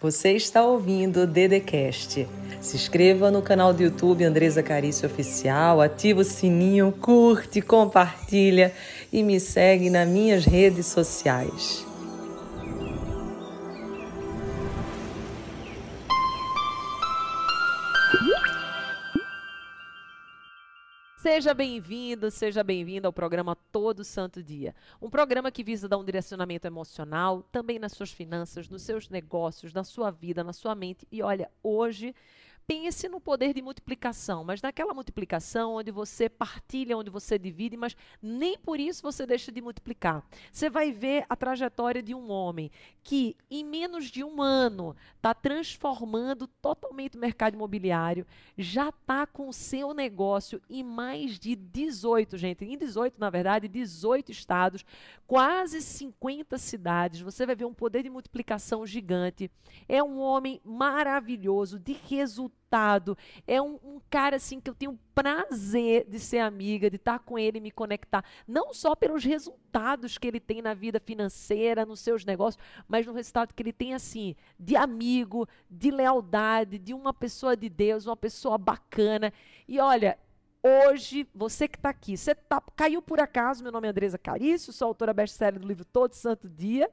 Você está ouvindo o Dedecast. Se inscreva no canal do YouTube Andresa Carício Oficial, ativa o sininho, curte, compartilha e me segue nas minhas redes sociais. Seja bem-vindo, seja bem-vindo ao programa Todo Santo Dia. Um programa que visa dar um direcionamento emocional, também nas suas finanças, nos seus negócios, na sua vida, na sua mente. E olha, hoje pense no poder de multiplicação, mas naquela multiplicação onde você partilha, onde você divide, mas nem por isso você deixa de multiplicar. Você vai ver a trajetória de um homem que, em menos de um ano, está transformando totalmente o mercado imobiliário, já está com o seu negócio em mais de 18, gente, em 18, na verdade, 18 estados, quase 50 cidades. Você vai ver um poder de multiplicação gigante. É um homem maravilhoso, de resultados É um, um, cara assim que eu tenho prazer de ser amiga, de estar com ele me conectar. Não só pelos resultados que ele tem na vida financeira, nos seus negócios, mas no resultado que ele tem assim, de amigo, de lealdade, de uma pessoa de Deus, uma pessoa bacana. E olha, hoje, você que está aqui, você tá, caiu por acaso, meu nome é Andresa Carício, sou autora best-seller do livro Todo Santo Dia,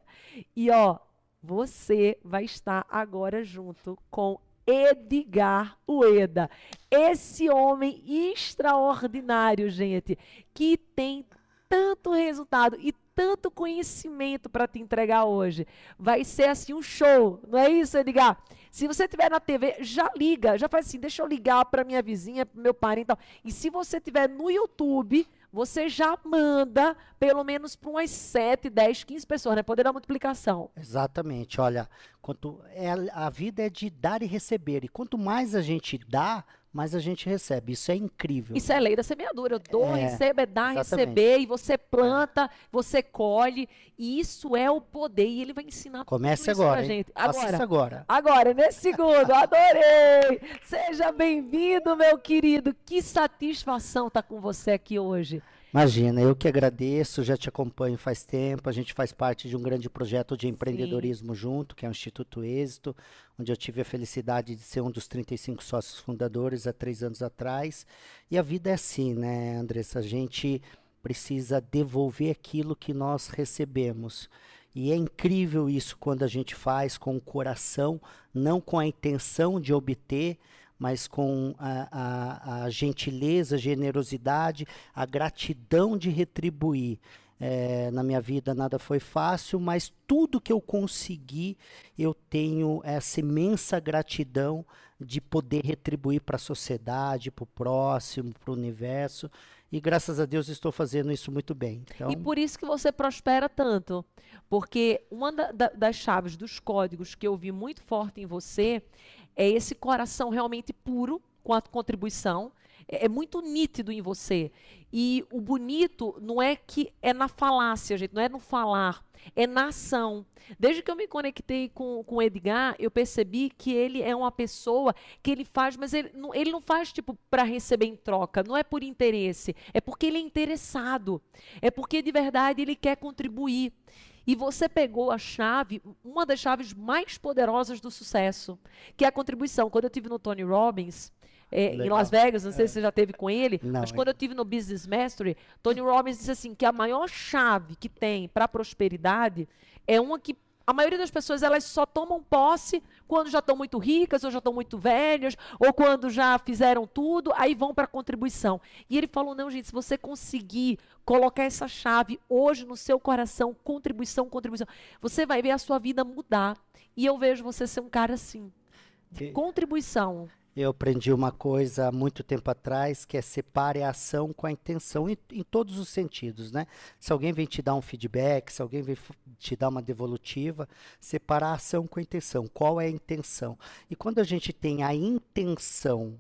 e ó, você vai estar agora junto com Edgar Ueda. Esse homem extraordinário, gente, que tem tanto resultado e tanto conhecimento para te entregar hoje. Vai ser assim um show, não é isso, Edgar? Se você tiver na TV, já liga, já faz assim, deixa eu ligar para minha vizinha, para meu parente e tal. E se você tiver no YouTube, você já manda pelo menos para umas 7, 10, 15 pessoas, né? Poder da multiplicação. Exatamente. Olha, quanto é, a vida é de dar e receber. E quanto mais a gente dá, mais a gente recebe. Isso é incrível. Isso é lei da semeadura. Eu dou, é, recebo, é dar, exatamente. receber. E você planta, você colhe. E isso é o poder. E ele vai ensinar Comece tudo agora, isso pra gente. Agora. agora. Agora, nesse segundo. Adorei! Seja bem-vindo, meu querido. Que satisfação estar tá com você aqui hoje. Imagina, eu que agradeço, já te acompanho faz tempo. A gente faz parte de um grande projeto de empreendedorismo Sim. junto, que é o Instituto Êxito, onde eu tive a felicidade de ser um dos 35 sócios fundadores há três anos atrás. E a vida é assim, né, Andressa? A gente precisa devolver aquilo que nós recebemos. E é incrível isso quando a gente faz com o coração, não com a intenção de obter, mas com a, a, a gentileza, a generosidade, a gratidão de retribuir. É, na minha vida nada foi fácil, mas tudo que eu consegui, eu tenho essa imensa gratidão de poder retribuir para a sociedade, para o próximo, para o universo. E graças a Deus estou fazendo isso muito bem. Então... E por isso que você prospera tanto. Porque uma da, da, das chaves, dos códigos que eu vi muito forte em você é esse coração realmente puro com a contribuição. É, é, muito nítido em você. E o bonito não é que é na falácia, gente, não é no falar, é na ação. Desde que eu me conectei com, com o Edgar, eu percebi que ele é uma pessoa que ele faz, mas ele não, ele não faz tipo para receber em troca, não é por interesse, é porque ele é interessado, é porque de verdade ele quer contribuir. E você pegou a chave, uma das chaves mais poderosas do sucesso, que é a contribuição. Quando eu tive no Tony Robbins, é, em Las Vegas, não sei é. se você já teve com ele, não, mas quando eu tive no Business Mastery, Tony Robbins disse assim que a maior chave que tem para a prosperidade é uma que a maioria das pessoas elas só tomam posse quando já estão muito ricas, ou já estão muito velhas, ou quando já fizeram tudo, aí vão para a contribuição. E ele falou: não, gente, se você conseguir colocar essa chave hoje no seu coração, contribuição, contribuição, você vai ver a sua vida mudar. E eu vejo você ser um cara assim. De contribuição. Eu aprendi uma coisa há muito tempo atrás, que é separe a ação com a intenção, em, em, todos os sentidos, né? Se alguém vem te dar um feedback, se alguém vem te dar uma devolutiva, separar a ação com a intenção. Qual é a intenção? E quando a gente tem a intenção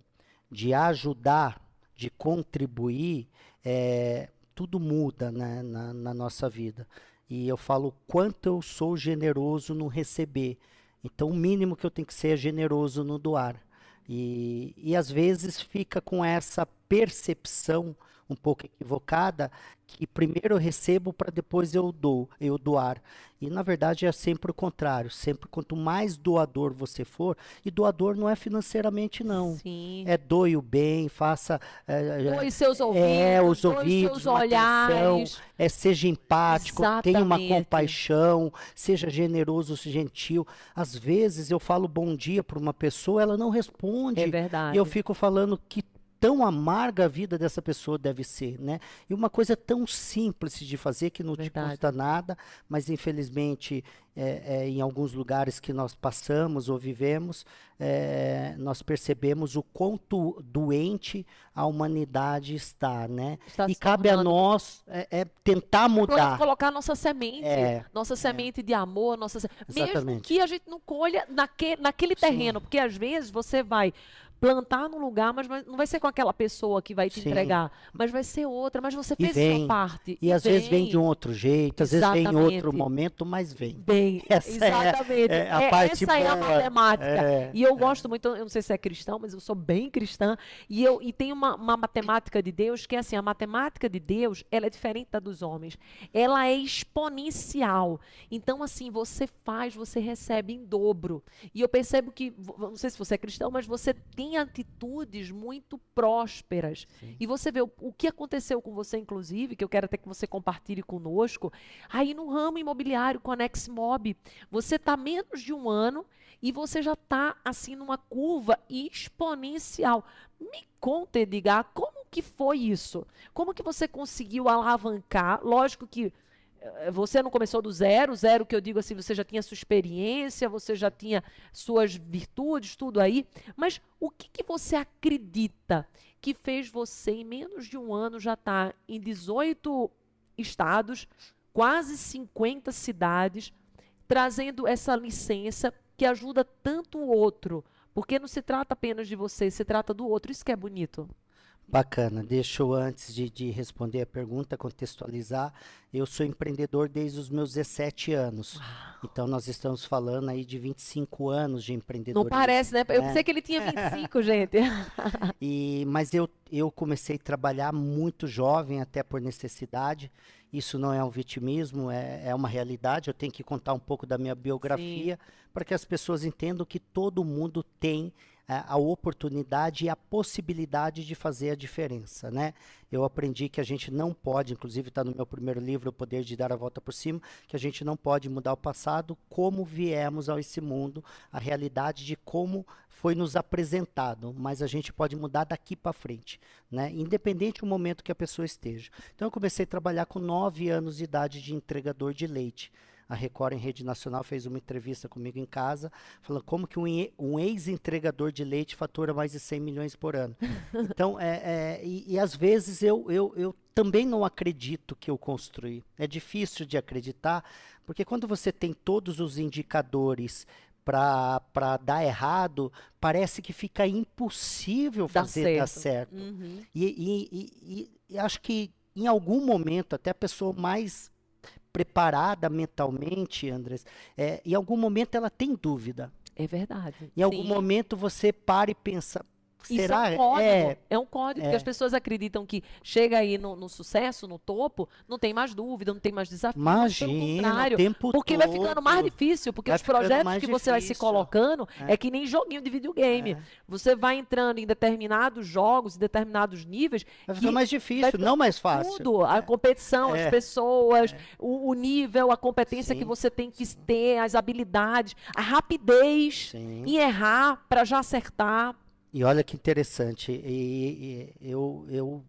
de ajudar, de contribuir, é, tudo muda né, na, na nossa vida. E eu falo quanto eu sou generoso no receber. Então, o mínimo que eu tenho que ser é generoso no doar. E, e às vezes fica com essa percepção um pouco equivocada, que primeiro eu recebo para depois eu dou, eu doar. E na verdade é sempre o contrário. Sempre quanto mais doador você for, e doador não é financeiramente não. Sim. É doe o bem, faça é, Doe seus ouvidos, é, os doe ouvidos, seus uma atenção, olhares. é, seja empático, tenha uma Exatamente. compaixão, seja generoso, gentil. Às vezes eu falo bom dia para uma pessoa, ela não responde. É verdade. E eu fico falando que tão amarga a vida dessa pessoa deve ser, né? E uma coisa tão simples de fazer que não te Verdade. custa nada, mas infelizmente é, é, em alguns lugares que nós passamos ou vivemos, é, nós percebemos o quanto doente a humanidade está, né? Está e cabe a tornando. nós é, é tentar Colo- mudar. Colocar nossa semente, É, nossa semente de amor, nossa mesmo que a gente não colha naque, naquele terreno, porque às vezes você vai plantar num lugar, mas vai- não vai ser com aquela pessoa que vai te Sim. entregar, mas vai ser outra, mas você E fez a vem. sua parte. E às vezes vem de um outro jeito, às vezes vem em outro Exatamente. momento, mas vem. Bem, Essa é- exatamente. é a É- parte essa é a boa. matemática. É, e eu gosto muito, eu não sei se é cristão, mas eu sou bem cristã. E, eu, e tem uma, uma matemática de Deus que é assim: a matemática de Deus ela é diferente da dos homens. Ela é exponencial. Então, assim, você faz, você recebe em dobro. E eu percebo que, não sei se você é cristão, mas você tem atitudes muito prósperas. E você vê o, o que aconteceu com você, inclusive, que eu quero até que você compartilhe conosco, aí no ramo imobiliário Conex Mob. Você está menos de um ano e você já está assim numa curva exponencial. Me conta, Edgar, como que foi isso? Como que você conseguiu alavancar? Lógico que você não começou do zero, zero que eu digo assim, você já tinha sua experiência, você já tinha suas virtudes, tudo aí. Mas o que, que você acredita que fez você, em menos de um ano, já estar em 18 estados, quase 50 cidades, trazendo essa licença que ajuda tanto o outro? Porque não se trata apenas de você, se trata do outro. Isso que é bonito. Bacana. Deixa eu, antes de, de responder a pergunta, contextualizar. Eu sou empreendedor desde os meus 17 anos. Então, nós estamos falando aí de 25 anos de Não empreendedorismo. parece, né? Eu É. pensei que ele tinha 25, gente. E, mas eu, eu comecei a trabalhar muito jovem, até por necessidade. Isso não é um vitimismo, é, é uma realidade. Eu tenho que contar um pouco da minha biografia para que as pessoas entendam que todo mundo tem a oportunidade e a possibilidade de fazer a diferença, né? Eu aprendi que a gente não pode, inclusive está no meu primeiro livro, O Poder de Dar a Volta por Cima, que a gente não pode mudar o passado como viemos a esse mundo, a realidade de como foi nos apresentado, mas a gente pode mudar daqui para frente, né? Independente do momento que a pessoa esteja. Então eu comecei a trabalhar com nove anos de idade de entregador de leite. A Record em rede nacional fez uma entrevista comigo em casa, falando como que um, ex-entregador de leite fatura mais de 100 milhões por ano. Então, é, é, e, e às vezes eu, eu, eu também não acredito que eu construí. É difícil de acreditar, porque quando você tem todos os indicadores para dar errado, parece que fica impossível fazer dar certo. certo. Uhum. E, e- e- e- e acho que em algum momento, até a pessoa mais preparada mentalmente, Andres, é, em algum momento ela tem dúvida. É verdade. Em algum Sim. momento você para e pensa, Isso será? é um código. É, É, um código, é. as pessoas acreditam que chega aí no, no sucesso, no topo, não tem mais dúvida, não tem mais desafio. pelo imagina, o contrário. tempo Porque vai ficando mais todo. difícil, porque Vai os ficando projetos que você vai se difícil. colocando é. É. que nem joguinho de videogame. É. Você vai entrando em determinados jogos, em determinados níveis, Vai ficar que mais difícil, não mais fácil. tudo, a competição, as É. pessoas, o, o nível, a competência que Sim. você tem que ter, as habilidades, a rapidez Sim. em errar para já acertar. E olha que interessante, e- e- eu, eu,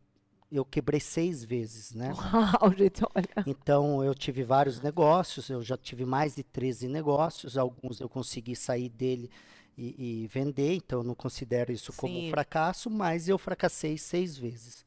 eu quebrei seis vezes, né? Uau, gente, olha. Então, eu tive vários negócios, eu já tive mais de 13 negócios, alguns eu consegui sair dele e, e vender, então eu não considero isso como um Sim. fracasso, mas eu fracassei seis vezes.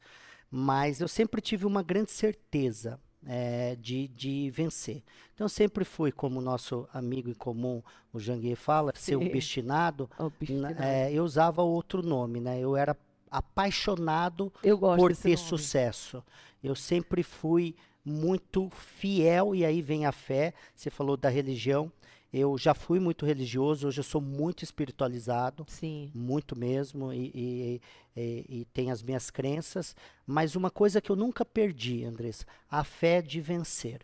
Mas eu sempre tive uma grande certeza eh, de, de vencer. Então, eu sempre fui, como nosso amigo em comum, o Janguier fala, ser Sim. obstinado. Ó, o bicho N- que dá. eh, eu usava outro nome, né? Eu era apaixonado Eu por ter nome. sucesso. Eu sempre fui muito fiel, e aí vem a fé. Você falou da religião. Eu já fui muito religioso, hoje eu sou muito espiritualizado, Sim. muito mesmo, e, e, e, e tenho as minhas crenças. Mas uma coisa que eu nunca perdi, Andressa, a fé de vencer.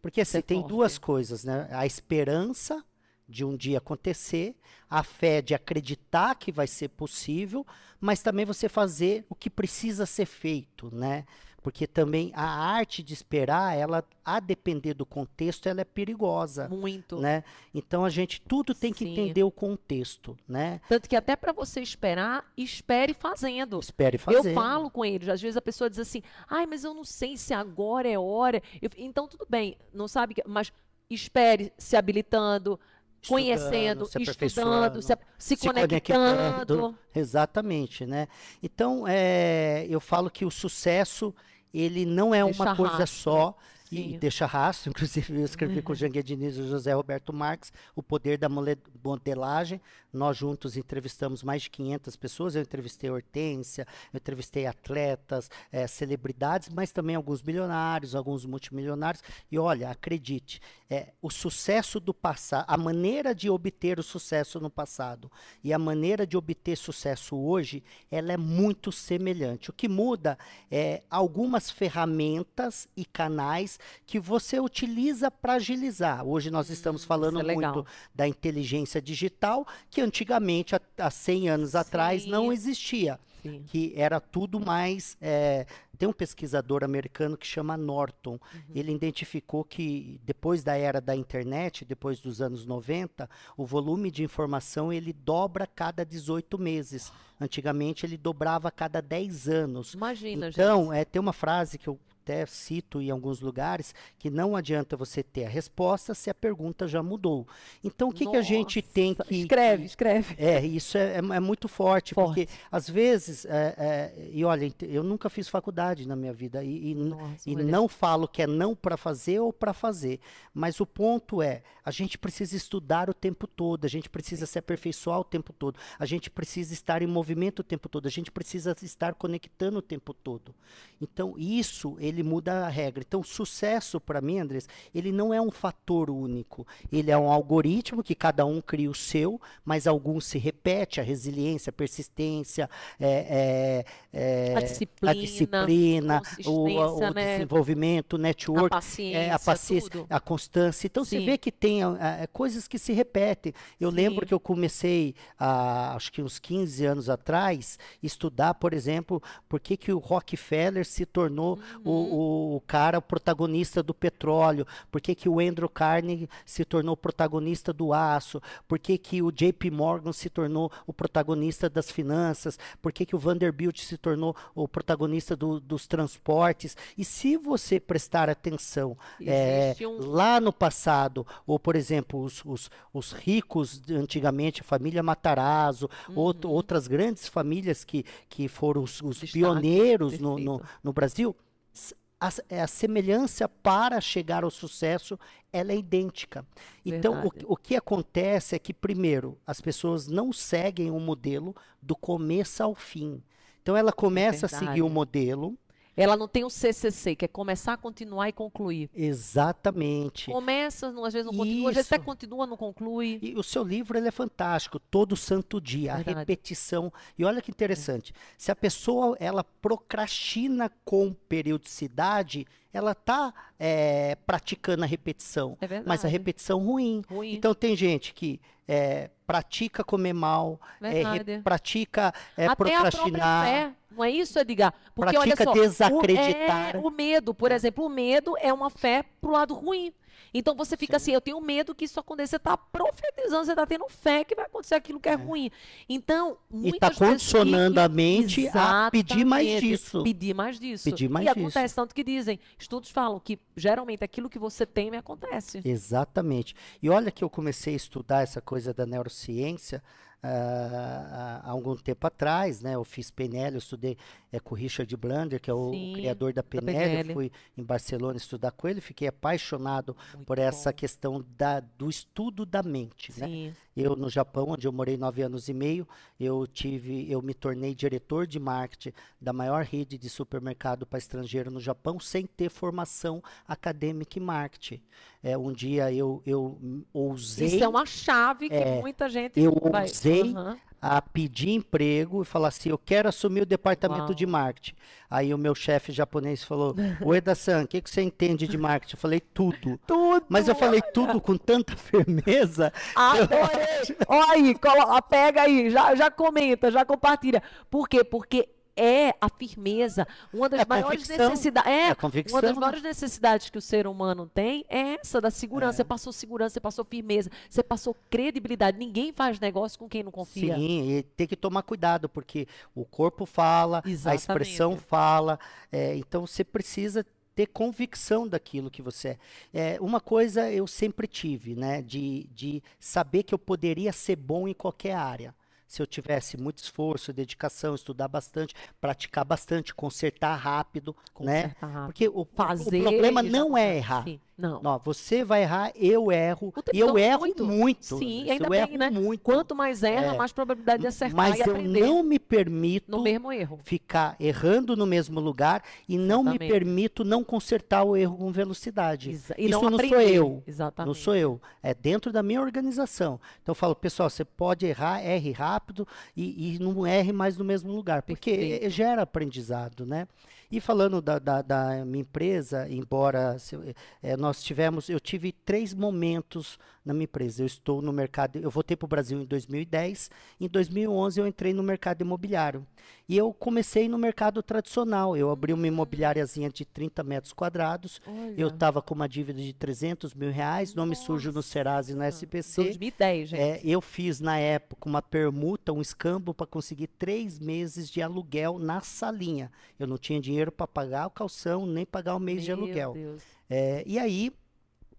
Porque assim, é tem duas coisas, né? A esperança de um dia acontecer, a fé de acreditar que vai ser possível, mas também você fazer o que precisa ser feito, né? Porque também a arte de esperar, ela, a depender do contexto, ela é perigosa, Muito. né? Então a gente tudo tem que Sim. entender o contexto, né? Tanto que até para você esperar, espere fazendo. Espere fazer. Eu falo com eles, às vezes a pessoa diz assim, ai, mas eu não sei se agora é hora. Eu- então, tudo bem, não sabe, mas espere se habilitando, conhecendo, se estudando, se, se se conectando. conectando. Exatamente, né? Então, é, eu falo que o sucesso, ele não é Deixa uma coisa rastro, só e, Sim. e deixa rastro. Inclusive, eu escrevi com o Janguia Diniz e o José Roberto Marques, O Poder da Modelagem. Nós juntos entrevistamos mais de 500 pessoas. Eu entrevistei Hortência, eu entrevistei atletas, eh, celebridades, mas também alguns milionários, alguns multimilionários. E olha, acredite, é, o sucesso do passado, a maneira de obter o sucesso no passado e a maneira de obter sucesso hoje, ela é muito semelhante. O que muda é algumas ferramentas e canais que você utiliza para agilizar. Hoje nós estamos falando isso é muito da inteligência digital, que antigamente, há, há 100 anos atrás, não Sim. existia Sim. que era tudo mais. é, tem um pesquisador americano que chama Norton. Uhum. Ele identificou que depois da era da internet, depois dos anos 90, o volume de informação ele dobra a cada 18 meses. Antigamente ele dobrava a cada 10 anos. Imagina, gente. Então, é, tem uma frase que eu até cito em alguns lugares, que não adianta você ter a resposta se a pergunta já mudou. Então, o que, que a gente tem que. Escreve, escreve. é, isso é, é- é muito forte, Forte. porque às vezes, é, é, e olha, eu nunca fiz faculdade na minha vida, e, e Nossa, e não falo que é não para fazer ou para fazer, mas o ponto é, a gente precisa estudar o tempo todo, a gente precisa se aperfeiçoar o tempo todo, a gente precisa estar em movimento o tempo todo, a gente precisa estar conectando o tempo todo. Então, isso, ele muda a regra. Então, sucesso, para mim, Andrés, ele não é um fator único. Ele é um algoritmo que cada um cria o seu, mas alguns se repete, a resiliência, a persistência, é, é, é, A disciplina, disciplina, o, o- né? desenvolvimento, o A network, paciência, é, a paciência, a constância. Então, Sim. vê que tem ah, ah, coisas que se repetem. Eu lembro Sim. que eu comecei, ah, acho que uns 15 anos atrás, estudar, por exemplo, por que, que o Rockefeller se tornou Uhum. o, o cara o protagonista do petróleo, por que, que o Andrew Carnegie se tornou protagonista do aço, por que, que o JP Morgan se tornou o protagonista das finanças, por que, que o Vanderbilt se tornou o protagonista do- dos transportes. E se você prestar atenção é, um- lá no passado, ou por exemplo, os, os, os ricos de antigamente, a família Matarazzo, out- outras grandes famílias que, que foram os, os pioneiros no, no, no Brasil, a, é a semelhança para chegar ao sucesso ela é idêntica. Então, o, Verdade. o que acontece é que, primeiro, as pessoas não seguem o modelo do começo ao fim. Então, ela começa a seguir o verdade. modelo, Ela não tem o CCC, que é começar, continuar e concluir. exatamente. Começa, às vezes não continua, às vezes Isso. até continua, não conclui. E o seu livro ele é fantástico, todo santo dia, a repetição. E olha que interessante, se a pessoa ela procrastina com periodicidade, ela está praticando a repetição, É verdade. mas a repetição ruim. Ruim. Então tem gente que é, pratica comer mal, é, re- pratica é, procrastinar. fé, não é isso, Edgar? Porque olha Pratica só, desacreditar. O, é, o medo, por exemplo, o medo é uma fé pro lado ruim. Então você fica assim, eu tenho medo que isso aconteça. Você está profetizando, você está tendo fé que vai acontecer aquilo que é, ruim. Então, E muitas está condicionando a mente a pedir mais disso. Pedir mais disso. Pedir mais e acontece disso. tanto que dizem, estudos falam que geralmente aquilo que você teme acontece. Exatamente. E olha que eu comecei a estudar essa coisa da neurociência há algum tempo atrás, né? Eu fiz PNL, eu estudei é, com o Richard Blander, que é o Sim, criador da PNL. PNL. Eu fui em Barcelona estudar com ele, fiquei apaixonado Muito por essa bom. questão da, do estudo da mente, né? Sim. Eu no Japão, onde eu morei nove anos e meio, eu tive, eu me tornei diretor de marketing da maior rede de supermercado para estrangeiro no Japão, sem ter formação acadêmica em marketing. É, um dia eu, eu ousei. Isso é uma chave que É, muita gente eu vai. usei Aham. a pedir emprego e falar assim, eu quero assumir o departamento Uau. de marketing. Aí o meu chefe japonês falou, Ueda-san, o que, que você entende de marketing? Eu falei, tudo. Tudo. Mas eu falei tudo com tanta firmeza. Adorei. Olha aí, pega aí, já, já comenta, já compartilha. Por quê? Porque é a firmeza, uma das É maiores necessidades. É É, convicção, uma das maiores necessidades que o ser humano tem é essa da segurança. É. Você passou segurança, você passou firmeza, você passou credibilidade. Ninguém faz negócio com quem não confia. Sim, e tem que tomar cuidado, porque o corpo fala, a expressão Exatamente. fala, é, então você precisa ter convicção daquilo que você é. É, Uma coisa eu sempre tive, né, de, de saber que eu poderia ser bom em qualquer área. Se eu tivesse muito esforço, dedicação, estudar bastante, praticar bastante, consertar rápido, né? Consertar rápido. Porque o, o Fazer problema e já não é errar. Sim, Não. Não, você vai errar, eu erro, e eu erro muito. muito. Sim, eu ainda bem, erro né? muito. Quanto mais erra, É. mais probabilidade de acertar Mas e eu aprender não me permito no mesmo erro. ficar errando no mesmo lugar e não me permito não consertar o erro com velocidade. Exa- e Isso não não sou eu. Exatamente. Não sou eu. É dentro da minha organização. Então eu falo, pessoal, você pode errar, erre rápido e, e não erre mais no mesmo lugar, porque Perfeito. gera aprendizado, né? E falando da, da- da minha empresa, embora se- eh, nós tivemos, eu tive três momentos na minha empresa. Eu estou no mercado, eu voltei para o Brasil em 2010, em 2011 eu entrei no mercado imobiliário. E eu comecei no mercado tradicional. Eu abri uma imobiliáriazinha de 30 metros quadrados. Eu Olha. estava com uma dívida de 300 mil reais, nome sujo no Serasa e no SPC. 2010, gente. É, eu fiz na época uma permuta, um escambo para conseguir três meses de aluguel na salinha. Eu não tinha dinheiro para pagar o calção, nem pagar o mês de Meu aluguel. Deus. É, e aí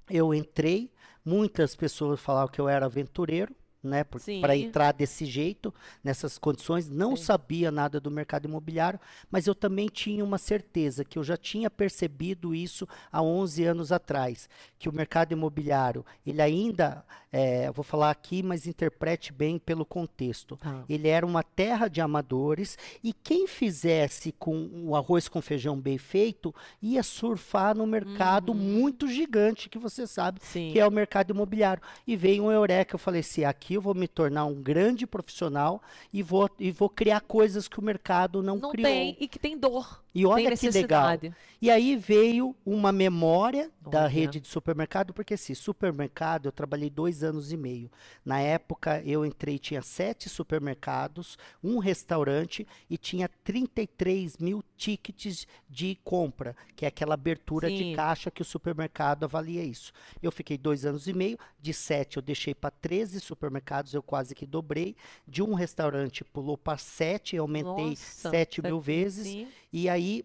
eu entrei, muitas pessoas falavam que eu era aventureiro, né? Para entrar desse jeito, nessas condições, não Sim. sabia nada do mercado imobiliário, mas eu também tinha uma certeza que eu já tinha percebido isso há 11 anos atrás, que o mercado imobiliário, ele ainda, é, eu vou falar aqui, mas interprete bem pelo contexto. Tá. Ele era uma terra de amadores e quem fizesse com o arroz com feijão bem feito ia surfar no mercado muito gigante que você sabe Uhum. Sim. que é o mercado imobiliário. E veio um eureka, eu falei assim, aqui eu vou me tornar um grande profissional e vou, e vou criar coisas que o mercado não, Não criou. tem e que tem dor. E olha que legal. E aí veio uma memória da rede de supermercado, porque assim, supermercado eu trabalhei dois anos e meio. Na época eu entrei, tinha sete supermercados, um restaurante e tinha 33 mil tickets de compra, que é aquela abertura de Sim. caixa que o supermercado avalia isso. Eu fiquei dois anos e meio, de sete eu deixei para 13 supermercados, eu quase que dobrei. De um restaurante pulou para sete, eu aumentei Nossa, sete mil vezes. Sim. E aí,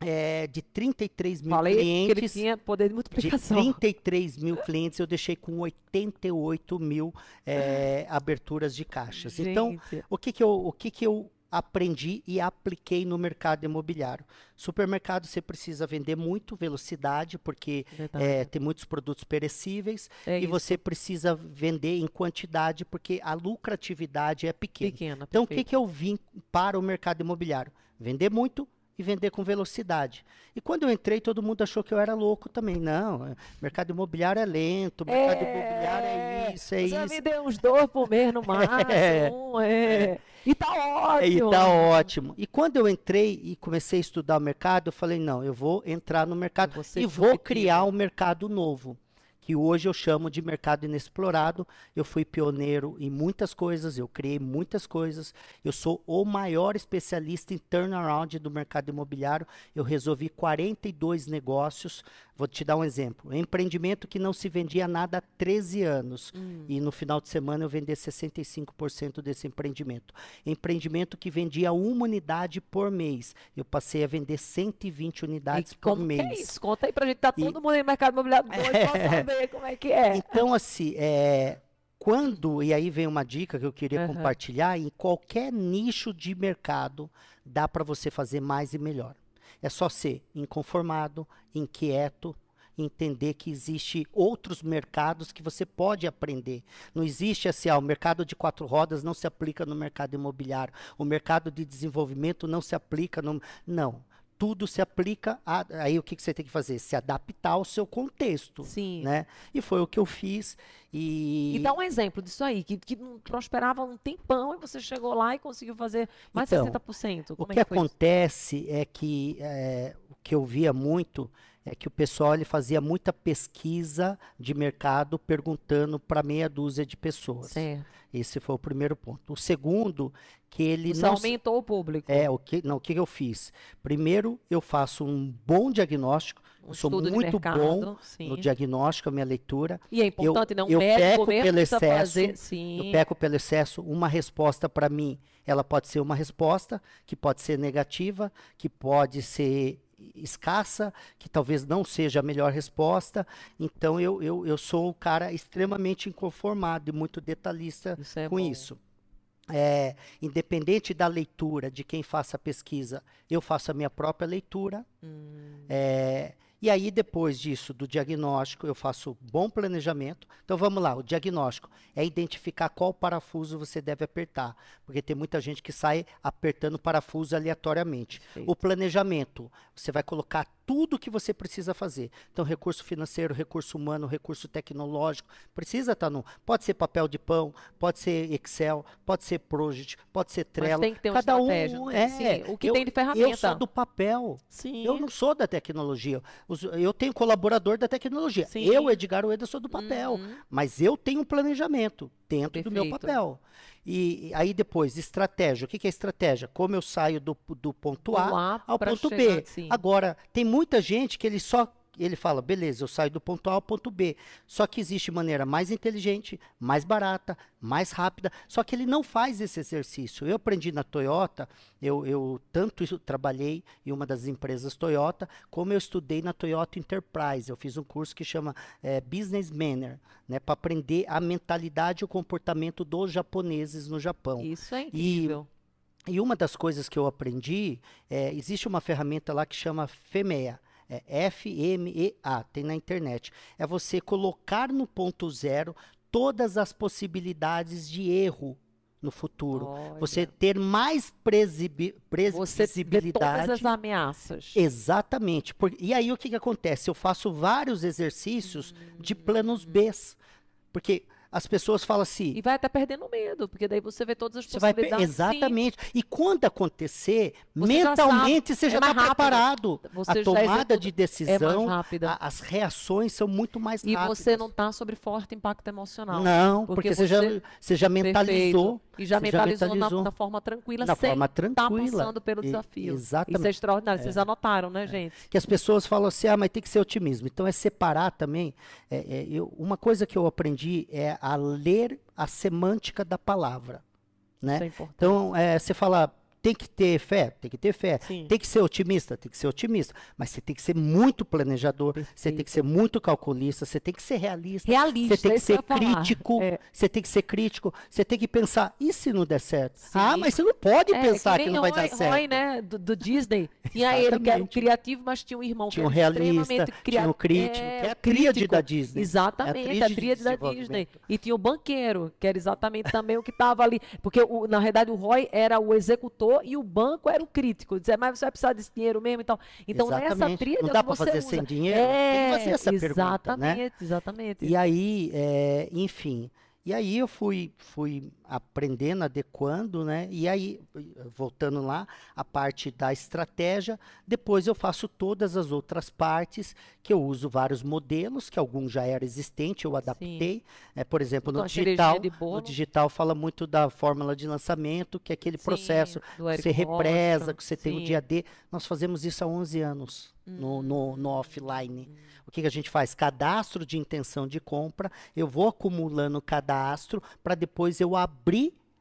é, de 33 mil Falei que ele clientes, tinha poder de de multiplicação. 33 mil clientes, eu deixei com 88 mil é, aberturas de caixas. Então, Gente, o que que eu, o que que eu aprendi e apliquei no mercado imobiliário? Supermercado, você precisa vender muito, velocidade, porque é, tem muitos produtos perecíveis, É e isso. você precisa vender em quantidade, porque a lucratividade é pequena. pequena. Então, o que, que eu vim para o mercado imobiliário? Vender muito e vender com velocidade. E quando eu entrei, todo mundo achou que eu era louco também. Não, é, mercado imobiliário é lento, mercado imobiliário é isso, é Você isso. me deu uns dois por mês no máximo. É. E tá É, E ótimo. tá ótimo. E quando eu entrei e comecei a estudar o mercado, eu falei, não, eu vou entrar no mercado e vou criar um mercado novo, que hoje eu chamo de mercado inexplorado. Eu fui pioneiro em muitas coisas, eu criei muitas coisas. Eu sou o maior especialista em turnaround do mercado imobiliário. Eu resolvi 42 negócios. Vou te dar um exemplo. Empreendimento que não se vendia nada há 13 anos. Hum. E no final de semana eu vendi 65% desse empreendimento. Empreendimento que vendia uma unidade por mês. Eu passei a vender 120 unidades E por é mês. isso? Conta aí pra gente. Tá E- todo mundo aí no mercado imobiliário doido pra como é que é. Então, assim, é, quando, e aí vem uma dica que eu queria Aham. compartilhar, em qualquer nicho de mercado, dá para você fazer mais e melhor. É só ser inconformado, inquieto, entender que existe outros mercados que você pode aprender. Não existe assim, ah, o mercado de quatro rodas não se aplica no mercado imobiliário, o mercado de desenvolvimento não se aplica no... Não. Tudo se aplica a, aí o que, que você tem que fazer? Se adaptar ao seu contexto, Sim. né? E foi o que eu fiz e E dá um exemplo disso aí, que, que não prosperava um tempão e você chegou lá e conseguiu fazer mais Então, 60%. o Como que é que acontece é que é, o que eu via muito é que o pessoal ele fazia muita pesquisa de mercado perguntando para meia dúzia de pessoas. Certo. Esse foi o primeiro ponto. O segundo que ele Você não aumentou o público. É, o que, não, o que eu fiz? Primeiro, eu faço um bom diagnóstico. um eu sou muito mercado, bom sim. no diagnóstico, a minha leitura. E é importante, né? Um eu peco pelo excesso, fazer. Sim. Eu peco pelo excesso. Uma resposta para mim, ela pode ser uma resposta que pode ser negativa, que pode ser escassa, que talvez não seja a melhor resposta. Então, eu, eu, eu sou um cara extremamente inconformado e muito detalhista Isso é com bom. isso. É, independente da leitura de quem faça a pesquisa, eu faço a minha própria leitura. Hum, É, e aí, depois disso, do diagnóstico, eu faço bom planejamento. Então, vamos lá, o diagnóstico é identificar qual parafuso você deve apertar. Porque tem muita gente que sai apertando parafuso aleatoriamente. perfeito. O planejamento, você vai colocar tudo que você precisa fazer. Então, recurso financeiro, recurso humano, recurso tecnológico, precisa estar no. Pode ser papel de pão, pode ser Excel, pode ser Project, pode ser Mas Trello. tem que ter uma Cada estratégia. um é. Sim, o que eu, tem de eu ferramenta. sou do papel. Sim. Eu não sou da tecnologia. Eu tenho colaborador da tecnologia. Sim. Eu, Edgar Ueda, sou do papel. Uhum. Mas eu tenho um planejamento dentro do meu Perfeito. papel. E e aí depois, estratégia. O que que é estratégia? Como eu saio do, do ponto A Lá ao pra ponto chegar, B. sim. Agora, tem muita gente que ele só ele fala, beleza, eu saio do ponto A ao ponto B. Só que existe maneira mais inteligente, mais barata, mais rápida. Só que ele não faz esse exercício. Eu aprendi na Toyota, eu, eu tanto trabalhei em uma das empresas Toyota, como eu estudei na Toyota Enterprise. Eu fiz um curso que chama eh, Business Manner, né, para aprender a mentalidade e o comportamento dos japoneses no Japão. Isso é incrível. E uma das coisas que eu aprendi, é, existe uma ferramenta lá que chama FEMEA. É F-M-E-A, tem na internet. É você colocar no ponto zero todas as possibilidades de erro no futuro. Você Olha, ter mais presibi- você vê todas previsibilidade. as ameaças. Exatamente. Por- e aí o que, que acontece? Eu faço vários exercícios de planos B. Porque as pessoas falam assim, E vai até perdendo medo, porque daí você vê todas as Você vai possibilidades. Sim, exatamente. E quando acontecer, Você já mentalmente você é já está rápido. preparado. Você a já tomada de é decisão, rápida. a- as reações são muito mais E rápidas. você não está sobre forte impacto emocional. Não, Porque porque, você, já, você já mentalizou. Perfeito. E já você já mentalizou, na- mentalizou. Na, forma tranquila, Na sem forma estar tranquila. passando pelo E- desafio. exatamente. Isso é extraordinário. Vocês anotaram, né, gente? Que as pessoas falam assim, ah, mas tem que ser otimismo. Então é separar também. é, é, eu- uma coisa que eu aprendi é a ler a semântica da palavra. Né? Isso é importante. Então, é, você fala, tem que ter fé? Tem que ter fé. Sim. Tem que ser otimista? Tem que ser otimista. Mas você tem que ser muito planejador, você tem que ser muito calculista, você tem que ser realista. Realista, Você tem que ser crítico, É. você tem que ser crítico, você tem que pensar, e se não der certo? Sim. Ah, mas você não pode É, pensar que, nem não vai Roy, dar certo. Roy, né, do, do Disney. Tinha ele que era um criativo, mas tinha um irmão Tinha um que era realista, tinha um crítico, que é a tríade da Disney. Exatamente, É a tríade de tríade da. Disney. E tinha o banqueiro, que era exatamente também o que estava ali. Porque, o- na verdade, o Roy era o executor e o banco era o crítico. Dizer, mas você vai precisar desse dinheiro mesmo e tal. Então, nessa Exatamente. tríade Não é dá você fazer usa. sem dinheiro? É, Tem que fazer essa pergunta, né? exatamente, exatamente. E aí, é, enfim, e aí eu fui, fui aprendendo, adequando, né? E aí, voltando lá, a parte da estratégia, depois eu faço todas as outras partes, que eu uso vários modelos, que alguns já era existente, eu adaptei. É, por exemplo, no cerejinha digital, no digital fala muito da fórmula de lançamento, que é aquele Sim, processo Eric você represa, que você tem o sim. dia D. Nós fazemos isso há 11 anos no, no, no offline. O que, que a gente faz? Cadastro de intenção de compra. Eu vou acumulando cadastro para depois eu abrir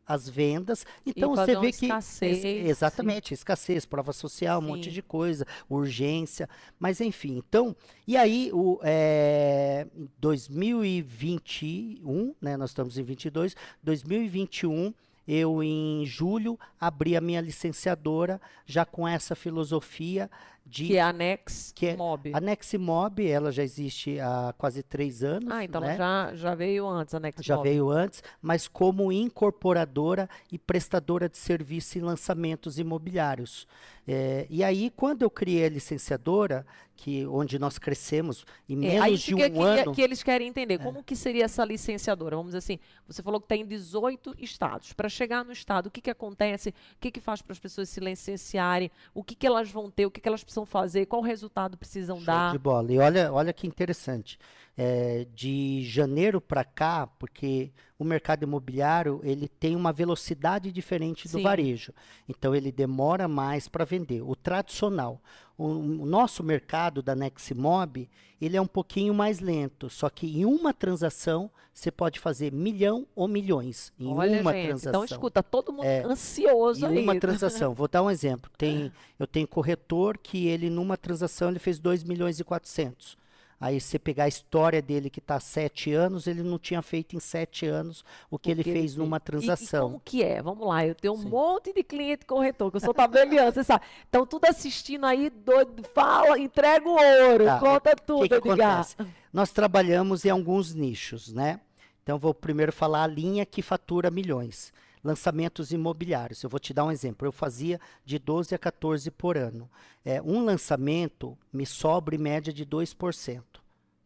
as vendas. Então fazer você vê que escassez, Ex- exatamente, escassez, prova social, um monte Sim. de coisa, urgência, mas enfim. Então, e aí o é, em 2021, né? Nós estamos em 22, 2021 eu, em julho, abri a minha licenciadora, já com essa filosofia de Que é a Nex que é Mob. a Neximob, ela já existe há quase três anos. Ah, então né? já, já veio antes, a Nex já Mob. veio antes, mas como incorporadora e prestadora de serviço em lançamentos imobiliários. É, e aí, quando eu criei a licenciadora, que onde nós crescemos em É, menos aí de um que, que- ano, que eles querem entender. Como que seria essa licenciadora? Vamos dizer assim, você falou que tem 18 estados. Para chegar no estado, o que, que acontece? O que, que faz para as pessoas se licenciarem? O que, que elas vão ter? O que, que elas precisam fazer? Qual resultado precisam Show dar? de bola. E olha, olha que interessante. É, de janeiro para cá, porque o mercado imobiliário ele tem uma velocidade diferente do Sim. varejo, então ele demora mais para vender. O tradicional, o, o nosso mercado da Neximob, ele é um pouquinho mais lento, só que em uma transação você pode fazer milhão ou milhões em Olha, uma gente, transação. então escuta, todo mundo É, ansioso Em aí. uma transação, vou dar um exemplo. Tem, eu tenho corretor que ele numa transação ele fez 2 milhões e 400. Aí você pegar a história dele que está há sete anos, ele não tinha feito em sete anos o que ele fez numa E- E, transação. como que é? Vamos lá, eu tenho um Sim. monte de cliente corretor, que eu sou tabelião, você sabe. Então, tudo assistindo aí, doido, fala, entrega o ouro, Tá, conta tudo, que, que Edgar. Nós trabalhamos em alguns nichos, né? Então vou primeiro falar a linha que fatura milhões. Lançamentos imobiliários. Eu vou te dar um exemplo. Eu fazia de 12 a 14 por ano. É, um lançamento me sobra em média de 2%.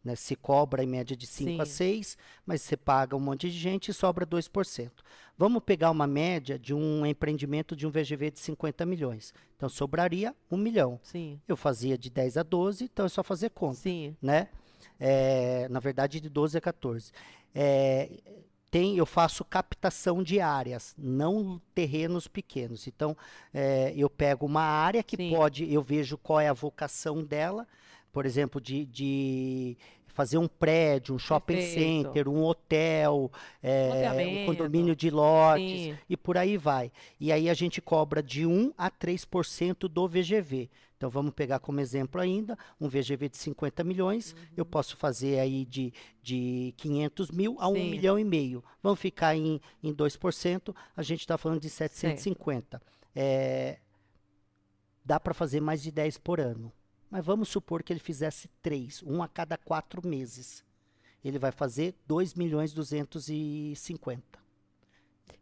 Né? Se cobra em média de 5 a Sim. 6, mas você paga um monte de gente e sobra 2%. Vamos pegar uma média de um empreendimento de um VGV de 50 milhões. Então sobraria 1 milhão. Sim, Eu fazia de 10 a 12, então é só fazer conta sim. né? É, na verdade, de 12 a 14. É, tem, eu faço captação de áreas, não terrenos pequenos. Então, é, eu pego uma área que Sim. pode, eu vejo qual é a vocação dela, por exemplo, de, de fazer um prédio, um shopping Perfeito. center, um hotel, é, um condomínio de lotes Sim. e por aí vai. E aí a gente cobra de 1 a 3% do VGV. Então vamos pegar como exemplo ainda um VGV de 50 milhões, eu posso fazer aí de, de 500 mil a 1 Sim. milhão e meio. Vamos ficar em, em 2%, a gente está falando de 750. É, dá para fazer mais de 10 por ano. Mas vamos supor que ele fizesse 3, um a cada quatro meses. Ele vai fazer 2 milhões 250.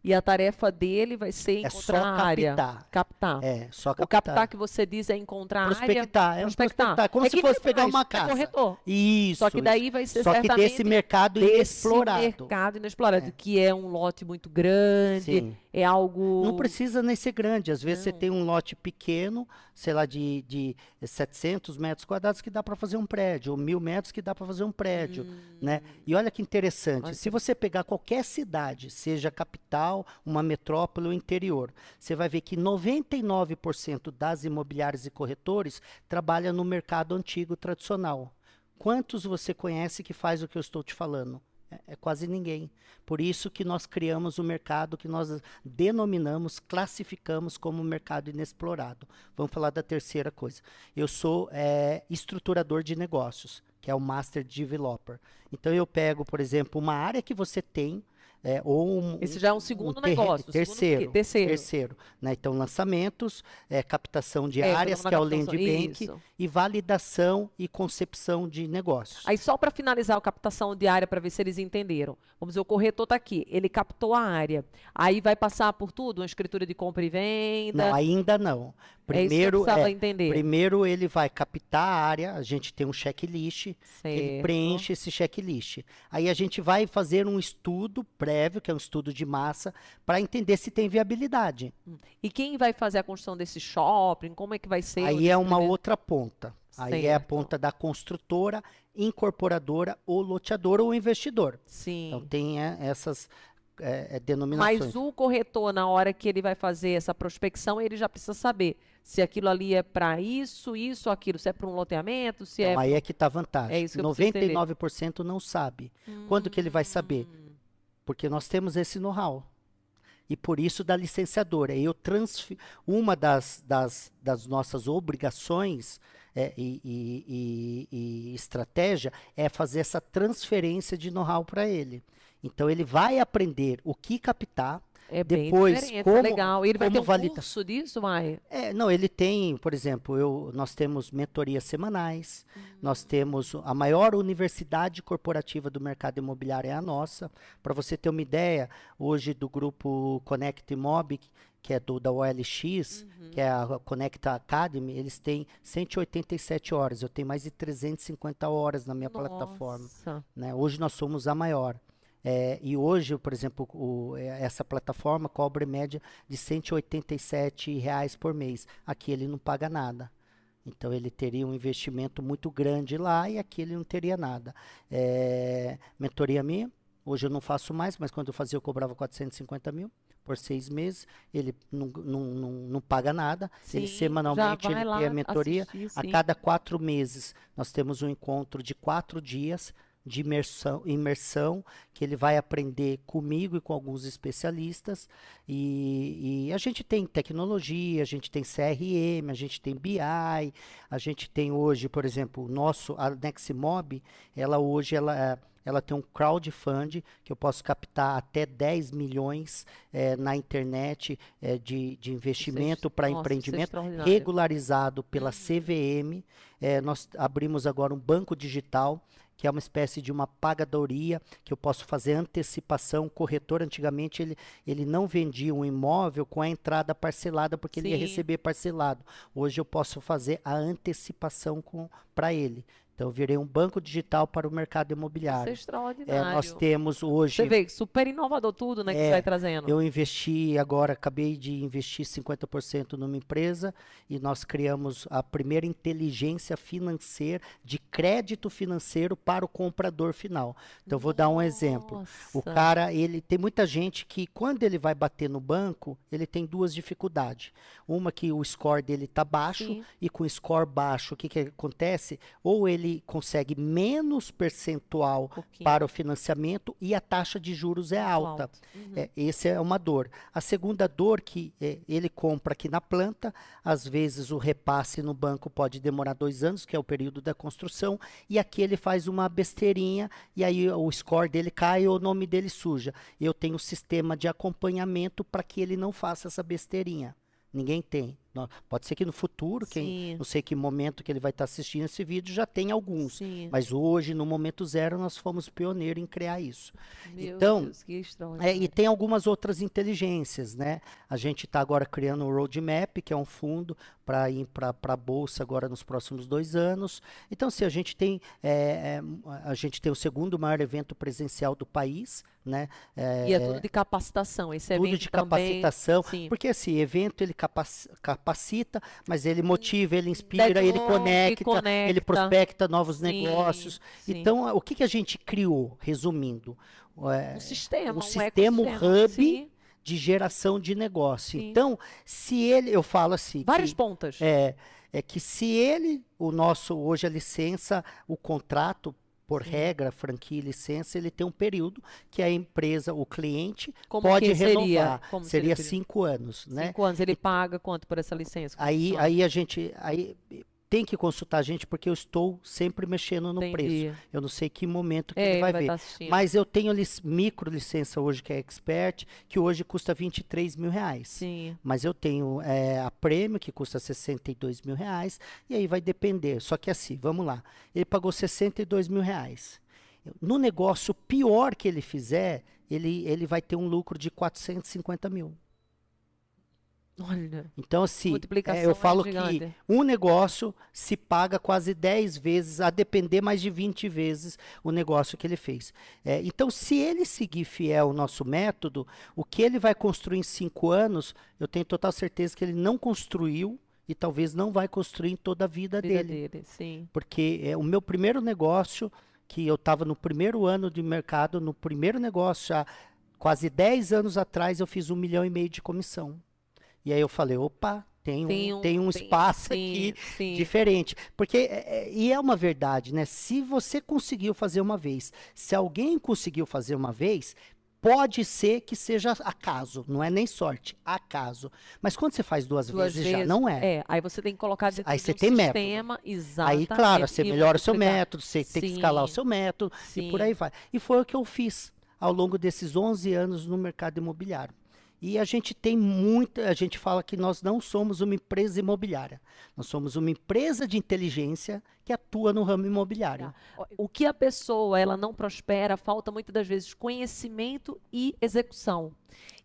E a tarefa dele vai ser É só encontrar a área. captar. Captar. É, só O captar. captar que você diz é encontrar a área. Prospectar, é um prospectar, como É se que fosse pegar faz, uma é casa. corretor. Isso. Só que daí vai ser Só que desse mercado desse inexplorado. mercado inexplorado, que é um lote muito grande, Sim. É algo... Não precisa nem ser grande. Às vezes você Não. tem um lote pequeno, sei lá, de, de 700 metros quadrados que dá para fazer um prédio, ou mil metros que dá para fazer um prédio, né? E olha que interessante. Hum. Olha Se você pegar qualquer cidade, seja capital, uma metrópole ou interior, você vai ver que 99% das imobiliárias e corretores trabalham no mercado antigo tradicional. Quantos você conhece que faz o que eu estou te falando? É, é quase ninguém. Por isso que nós criamos o mercado que nós denominamos, classificamos como mercado inexplorado. Vamos falar da terceira coisa. Eu sou é, estruturador de negócios, que é o Master Developer. Então eu pego, por exemplo, uma área que você tem, é, ou um, Esse já é um segundo terre- negócio. o segundo Terceiro. Terceiro. Terceiro. né? Então, lançamentos, é, captação de É, áreas, quando que é o Land Bank, isso. e validação e concepção de negócios. Aí só para finalizar a captação de área para ver se eles entenderam. Vamos dizer, o corretor está aqui, ele captou a área. Aí vai passar por tudo, uma escritura de compra e venda. Não, ainda não. É Primeiro, é, entender. primeiro ele vai captar a área, a gente tem um checklist, ele Certo. preenche esse checklist. Aí a gente vai fazer um estudo prévio, que é um estudo de massa, para entender se tem viabilidade. E quem vai fazer a construção desse shopping? Como é que vai ser? Aí é uma outra ponta. Aí é a Certo. ponta da construtora, incorporadora, ou loteadora ou investidor. Sim. Então tem é, essas é, é, denominações. Mas o corretor, na hora que ele vai fazer essa prospecção, ele já precisa saber se aquilo ali é para isso, isso, aquilo, se é para um loteamento, se Então, é. aí é que está a vantagem. É isso que eu preciso entender. 99% não sabe. Quando que ele vai saber? Hum. Porque nós temos esse know-how. E por isso da licenciadora. Eu transfi uma das, das, das nossas obrigações é, e, e- e- e estratégia é fazer essa transferência de know-how para ele. Então ele vai aprender o que captar, É bem Depois, diferente, é como- legal. E ele vai ter um vale- curso disso, Maia? É, não, ele tem, por exemplo, eu, nós temos mentorias semanais, nós temos a maior universidade corporativa do mercado imobiliário é a nossa. Para você ter uma ideia, hoje do grupo Connect Mob, que é do da OLX, que é a Connect Academy, eles têm 187 horas. Eu tenho mais de 350 horas na minha plataforma. Nossa. né? Hoje nós somos a maior. É, e hoje, por exemplo, o- é, essa plataforma cobra em média de 187 reais por mês. Aqui ele não paga nada. Então ele teria um investimento muito grande lá e aqui ele não teria nada. É, mentoria minha, hoje eu não faço mais, mas quando eu fazia eu cobrava 450 mil por seis meses. Ele não, não, não, não paga nada. ele Sim, semanalmente já vai ele tem a mentoria. assistir, A cada quatro meses, nós temos um encontro de quatro dias de imersão, imersão que ele vai aprender comigo e com alguns especialistas. E, e a gente tem tecnologia, a gente tem CRM, a gente tem BI, a gente tem hoje, por exemplo, o nosso, a Neximob, ela hoje, ela, é- ela tem um crowdfund que eu posso captar até 10 milhões eh, na internet eh, de, de investimento para nossa, isso é empreendimento regularizado pela CVM. Eh, nós abrimos agora um banco digital, que é uma espécie de uma pagadoria, que eu posso fazer antecipação. O corretor, antigamente, ele, ele não vendia um imóvel com a entrada parcelada, porque ele ia Sim. receber parcelado. Hoje eu posso fazer a antecipação para ele. Então, eu virei um banco digital para o mercado Isso é imobiliário. extraordinário. Eh, nós temos hoje. Você vê, super inovador tudo, né, que É, você vai trazendo. Eu investi agora, acabei de investir 50% numa empresa e nós criamos a primeira inteligência financeira de crédito financeiro para o comprador final. Então, eu vou dar um exemplo. O cara, ele tem muita gente que quando ele vai bater no banco, ele tem duas dificuldades. Uma que o score dele está baixo Sim. e com o score baixo, o que que acontece? Ou ele consegue menos percentual Um para o financiamento e a taxa de juros é alta. alto. Uhum. É, esse é uma dor. A segunda dor que é, ele compra aqui na planta, às vezes o repasse no banco pode demorar dois anos, que é o período da construção, e aqui ele faz uma besteirinha e aí o score dele cai ou o nome dele suja. Eu tenho um sistema de acompanhamento para que ele não faça essa besteirinha. Ninguém tem. Pode ser que no futuro, quem, não sei que momento que ele vai estar assistindo esse vídeo, já tem alguns. Sim. Mas hoje, no momento zero, nós fomos pioneiros em criar isso. Meu então, Deus, que É, e tem algumas outras inteligências, né? A gente está agora criando o Roadmap, que é um fundo para ir para a Bolsa agora nos próximos dois anos. Então, se a gente tem é, é, a gente tem o segundo maior evento presencial do país, né? É, E é tudo de capacitação. Esse tudo evento de também, capacitação, sim. porque esse evento ele capaci- capacita, mas ele motiva, ele inspira, ele Network, conecta, ele conecta. prospecta novos Sim, negócios. sim. Então, o que, que a gente criou, resumindo? É, um sistema, um um sistema, hub. De geração de negócio. Sim. Então, se ele, eu falo assim, Várias que, pontas. é, é que se ele, o nosso, hoje a licença, o contrato, por Sim. regra, franquia e licença, ele tem um período que a empresa, o cliente, Como pode renovar. seria? Como seria cinco anos, né? Cinco anos. Ele paga quanto por essa licença? Como Aí, funciona? aí a gente, aí tem que consultar a gente porque eu estou sempre mexendo no Entendi. preço. Eu não sei que momento que É, ele vai, vai ver. tá. Mas eu tenho lic- micro licença hoje que é expert, que hoje custa 23 mil reais. Sim. Mas eu tenho é, a prêmio, que custa 62 mil reais, e aí vai depender. Só que assim, vamos lá. Ele pagou 62 mil reais. No negócio pior que ele fizer, ele, ele vai ter um lucro de 450 mil. Olha. Então, assim, é, eu é falo que um negócio se paga quase 10 vezes, a depender mais de 20 vezes o negócio que ele fez. É, então, se ele seguir fiel ao nosso método, o que ele vai construir em cinco anos, eu tenho total certeza que ele não construiu e talvez não vai construir em toda a vida, Vida dele. dele, sim. Porque é o meu primeiro negócio, que eu estava no primeiro ano de mercado, no primeiro negócio, já quase 10 anos atrás, eu fiz um milhão e meio de comissão. E aí eu falei, opa, tem um, Tem um- tem um tem- espaço sim, aqui sim. diferente. Porque, é- é- e é uma verdade, né? Se você conseguiu fazer uma vez, se alguém conseguiu fazer uma vez, pode ser que seja acaso, não é nem sorte, acaso. Mas quando você faz duas, Duas vezes, já não é. É, aí você tem que colocar dentro Aí de você um tem método. sistema, exatamente. Aí, claro, você melhora o seu método, você tem que escalar o Sim, seu método e por sim. aí vai. E foi o que eu fiz ao longo desses 11 anos no mercado imobiliário. E a gente tem muita, a gente fala que nós não somos uma empresa imobiliária. Nós somos uma empresa de inteligência que atua no ramo imobiliário. Tá. O que a pessoa ela não prospera, falta muitas das vezes conhecimento e execução.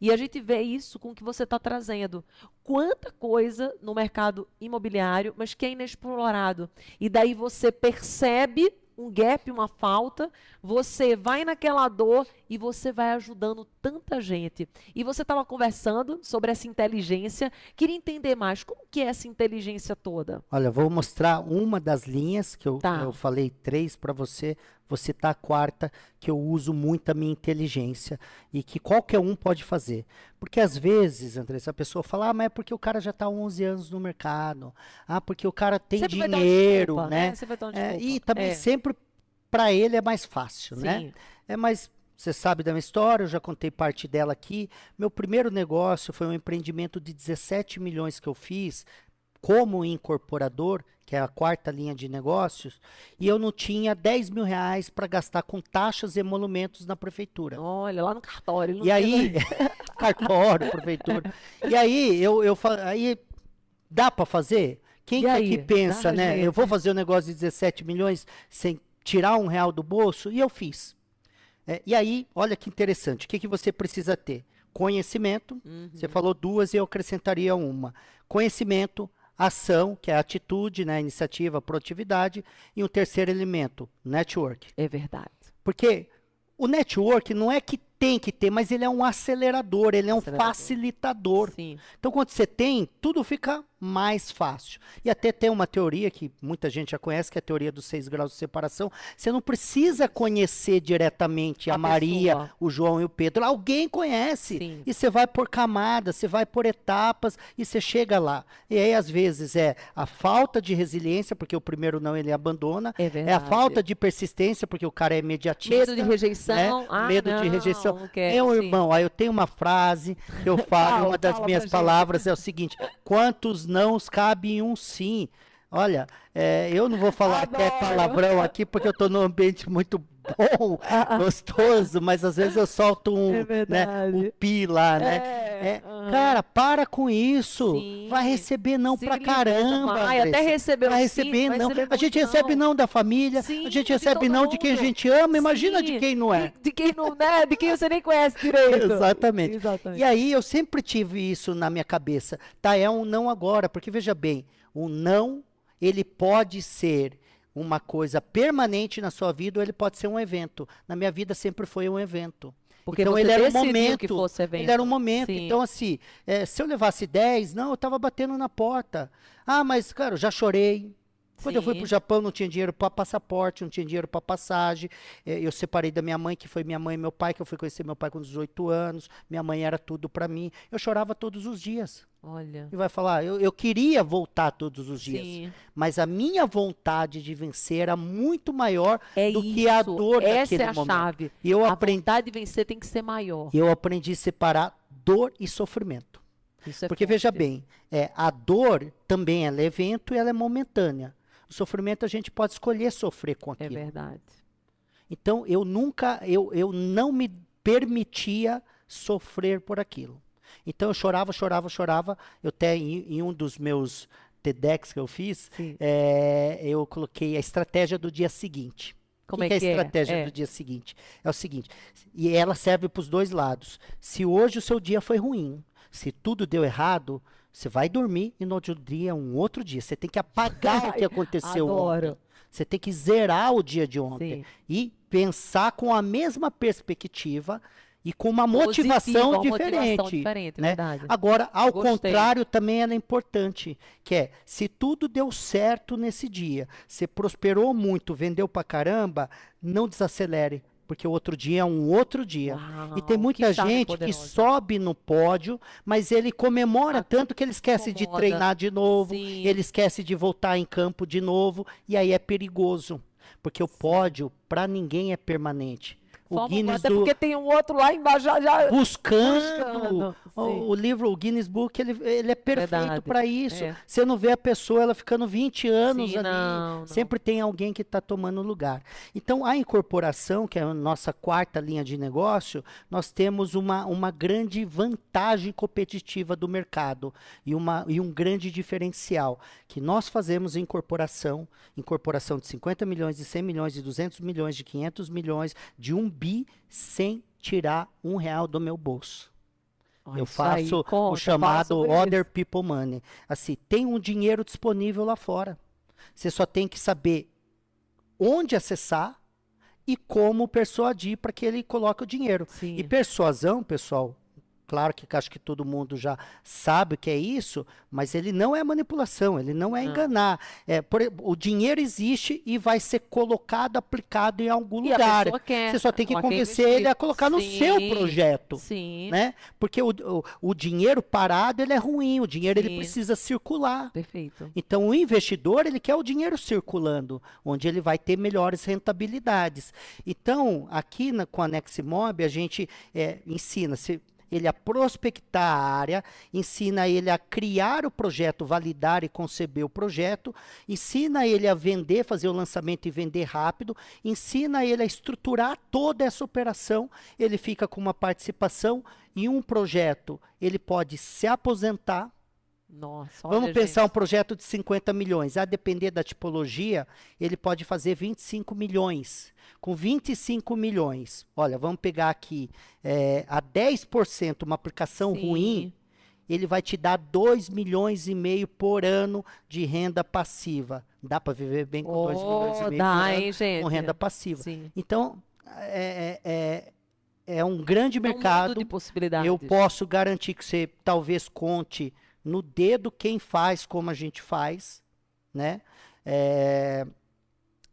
E a gente vê isso com o que você está trazendo. Quanta coisa no mercado imobiliário, mas que é inexplorado. E daí você percebe um gap, uma falta, você vai naquela dor e você vai ajudando tanta gente. E você estava conversando sobre essa inteligência, queria entender mais como que é essa inteligência toda. Olha, vou mostrar uma das linhas que eu, tá. eu falei três para você, você tá a quarta que eu uso muito a minha inteligência e que qualquer um pode fazer. Porque às vezes, Andressa, a pessoa fala, ah, mas é porque o cara já está há 11 anos no mercado. Ah, porque o cara tem sempre dinheiro, desculpa, né? né? É, e também é. sempre para ele é mais fácil, né? Sim. né? É mais você sabe da minha história, eu já contei parte dela aqui. Meu primeiro negócio foi um empreendimento de 17 milhões que eu fiz como incorporador, que é a quarta linha de negócios, e eu não tinha 10 mil reais para gastar com taxas e emolumentos na prefeitura. Olha, lá no cartório. E aí, cartório, prefeitura. E aí, eu, eu aí dá para fazer? Quem que aqui pensa, dá, né? Eu vou fazer um negócio de 17 milhões sem tirar um real do bolso? E eu fiz. É, e aí, olha que interessante. O que, que você precisa ter? Conhecimento. Uhum. Você falou duas e eu acrescentaria uma. Conhecimento, ação, que é atitude, né, iniciativa, produtividade, e um terceiro elemento, network. É verdade. Porque o network não é que tem que ter, mas ele é um acelerador, ele é um acelerador. facilitador. Sim. Então, quando você tem, tudo fica mais fácil. E até tem uma teoria que muita gente já conhece, que é a teoria dos seis graus de separação. Você não precisa conhecer diretamente a, a Maria, pessoa. o João e o Pedro. Alguém conhece. Sim. E você vai por camadas, você vai por etapas e você chega lá. E aí, às vezes, é a falta de resiliência, porque o primeiro não ele abandona. É, é a falta de persistência, porque o cara é imediatista. Medo de rejeição. Né? Ah, Medo não, de rejeição. Meu irmão, aí eu tenho uma frase que eu falo, uma das minhas palavras gente. é o seguinte: quantos nãos cabe em um sim. Olha, é, eu não vou falar Adoro. até palavrão aqui porque eu estou num ambiente muito bom, gostoso, mas às vezes eu solto um, é né, um pi lá, né? É, é. Cara, para com isso. Sim. Vai receber não Sim, pra caramba. Vai até receber vai receber sim, não. Vai a gente recebe não da família, sim, a gente recebe não de quem a gente ama, imagina de quem não é. De, de, quem não, né? De quem você nem conhece direito. Exatamente. Exatamente. E aí eu sempre tive isso na minha cabeça. Tá, é um não agora, porque veja bem, o não ele pode ser uma coisa permanente na sua vida ou ele pode ser um evento. Na minha vida sempre foi um evento. Porque então ele era um momento. Que fosse evento. Ele era um momento. Sim. Então, assim, é, se eu levasse 10, não, eu estava batendo na porta. Ah, mas, cara, eu já chorei. Quando Sim. eu fui para o Japão, não tinha dinheiro para passaporte, não tinha dinheiro para passagem. É, eu separei da minha mãe, que foi minha mãe e meu pai, que eu fui conhecer meu pai com 18 anos. Minha mãe era tudo para mim. Eu chorava todos os dias. Olha. E vai falar, eu, eu queria voltar todos os dias. Sim. Mas a minha vontade de vencer era muito maior é do isso. que a dor Essa daquele é a momento. chave. E eu a aprendi, vontade de vencer tem que ser maior. Eu aprendi a separar dor e sofrimento. É Porque forte. veja bem, é, a dor também ela é evento e ela é momentânea. O sofrimento a gente pode escolher sofrer com é aquilo. É verdade. Então eu nunca, eu, eu não me permitia sofrer por aquilo. Então eu chorava, chorava, chorava. Eu até em, em um dos meus TEDx que eu fiz, é, eu coloquei a estratégia do dia seguinte. Como que é que é a estratégia é? do dia seguinte? É o seguinte, e ela serve para os dois lados. Se hoje o seu dia foi ruim, se tudo deu errado, você vai dormir e no outro dia é um outro dia. Você tem que apagar o que aconteceu Adoro. ontem. Você tem que zerar o dia de ontem Sim. e pensar com a mesma perspectiva e com uma motivação diferente. Motivação diferente né? Agora, ao Gostei. contrário, também ela é importante, que é, se tudo deu certo nesse dia, você prosperou muito, vendeu pra caramba, não desacelere, porque o outro dia é um outro dia. Uau, e tem muita que gente que sobe no pódio, mas ele comemora ah, tanto que ele esquece incomoda. de treinar de novo, Sim. ele esquece de voltar em campo de novo, e aí é perigoso, porque o pódio para ninguém é permanente. Forma, Guinness até do- porque tem um outro lá embaixo já. já- buscando. Buscando, O, o livro, o Guinness Book, ele, ele é perfeito para isso. é. Você não vê a pessoa ela ficando 20 anos Sim, ali. não, não. Sempre tem alguém que está tomando lugar. Então, a incorporação, que é a nossa quarta linha de negócio, nós temos uma, uma grande vantagem competitiva do mercado e, uma, e um grande diferencial, que nós fazemos incorporação, incorporação de 50 milhões, de 100 milhões, de 200 milhões, de 500 milhões, de um sem tirar um real do meu bolso. Ó, Eu isso aí, faço conta, o chamado Other isso. People Money. Assim, tem um dinheiro disponível lá fora. Você só tem que saber onde acessar e como persuadir para que ele coloque o dinheiro. Sim. E persuasão, pessoal, claro que acho que todo mundo já sabe o que é isso, mas ele não é manipulação, ele não é Não. enganar. É, por o dinheiro existe e vai ser colocado, aplicado em algum E lugar. Você só tem que convencer ele a colocar no seu Sim, projeto Sim. né? Porque o, o, o dinheiro parado ele é ruim, o dinheiro ele Sim. precisa circular. Perfeito. Então o investidor ele quer o dinheiro circulando, onde ele vai ter melhores rentabilidades. Então aqui na, com a Neximob a gente é, ensina se ele a prospectar a área, ensina ele a criar o projeto, validar e conceber o projeto, ensina ele a vender, fazer o lançamento e vender rápido, ensina ele a estruturar toda essa operação, ele fica com uma participação em um projeto, ele pode se aposentar, Nossa, Vamos olha, pensar um gente. projeto de 50 milhões. A depender da tipologia, ele pode fazer 25 milhões. Com 25 milhões, olha, vamos pegar aqui é, a 10% uma aplicação Sim. ruim, ele vai te dar 2 milhões e meio por ano de renda passiva. Dá para viver bem com 2 milhões e Oh, meio dá, por ano hein, gente? com renda passiva. Sim. Então, é, é, é, é um grande É um mercado. de possibilidades. Eu posso garantir que você talvez conte no dedo quem faz como a gente faz, né? É,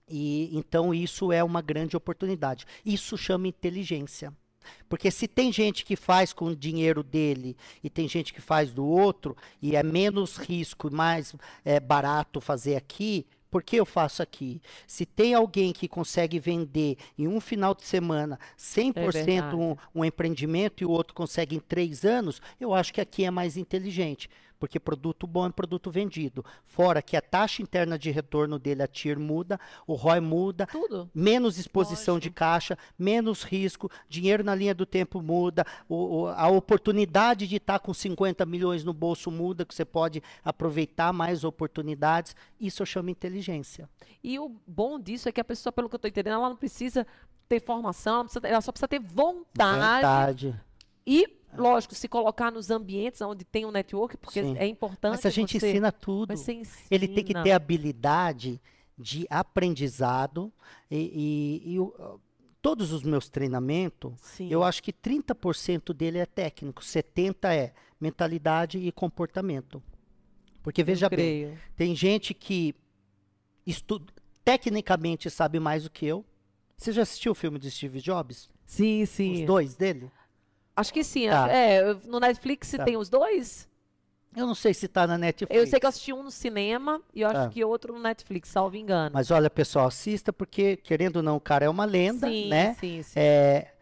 e então isso é uma grande oportunidade. Isso chama inteligência. Porque se tem gente que faz com o dinheiro dele e tem gente que faz do outro, e é menos risco e mais é, barato fazer aqui, por que eu faço aqui? Se tem alguém que consegue vender em um final de semana 100% verdade. um, um empreendimento e o outro consegue em três anos, eu acho que aqui é mais inteligente. Porque produto bom é produto vendido. Fora que a taxa interna de retorno dele, a TIR, muda, o ROI muda, Tudo. menos exposição de Lógico. caixa, menos risco, dinheiro na linha do tempo muda, o- o- a oportunidade de estar com 50 milhões no bolso muda, que você pode aproveitar mais oportunidades. Isso eu chamo inteligência. E o bom disso é que a pessoa, pelo que eu estou entendendo, ela não precisa ter formação, ela, precisa ela só precisa ter vontade. Vontade. E, lógico, se colocar nos ambientes onde tem um network, porque Sim. é importante. Mas a gente você, ensina tudo. Ensina. Ele tem que ter habilidade de aprendizado e, e- e o- todos os meus treinamentos, Sim. eu acho que 30% dele é técnico, 70% é mentalidade e comportamento. Porque veja bem, tem gente que estu- tecnicamente sabe mais do que eu. Você já assistiu o filme de Steve Jobs? Sim, sim. Os dois dele? Acho que sim. Tá. É, no Netflix Tá. tem os dois? Eu não sei se está na Netflix. Eu sei que eu assisti um no cinema e eu acho Tá. que outro no Netflix, salvo engano. Mas olha, pessoal, assista porque, querendo ou não, o cara é uma lenda, sim, né? sim, sim. É,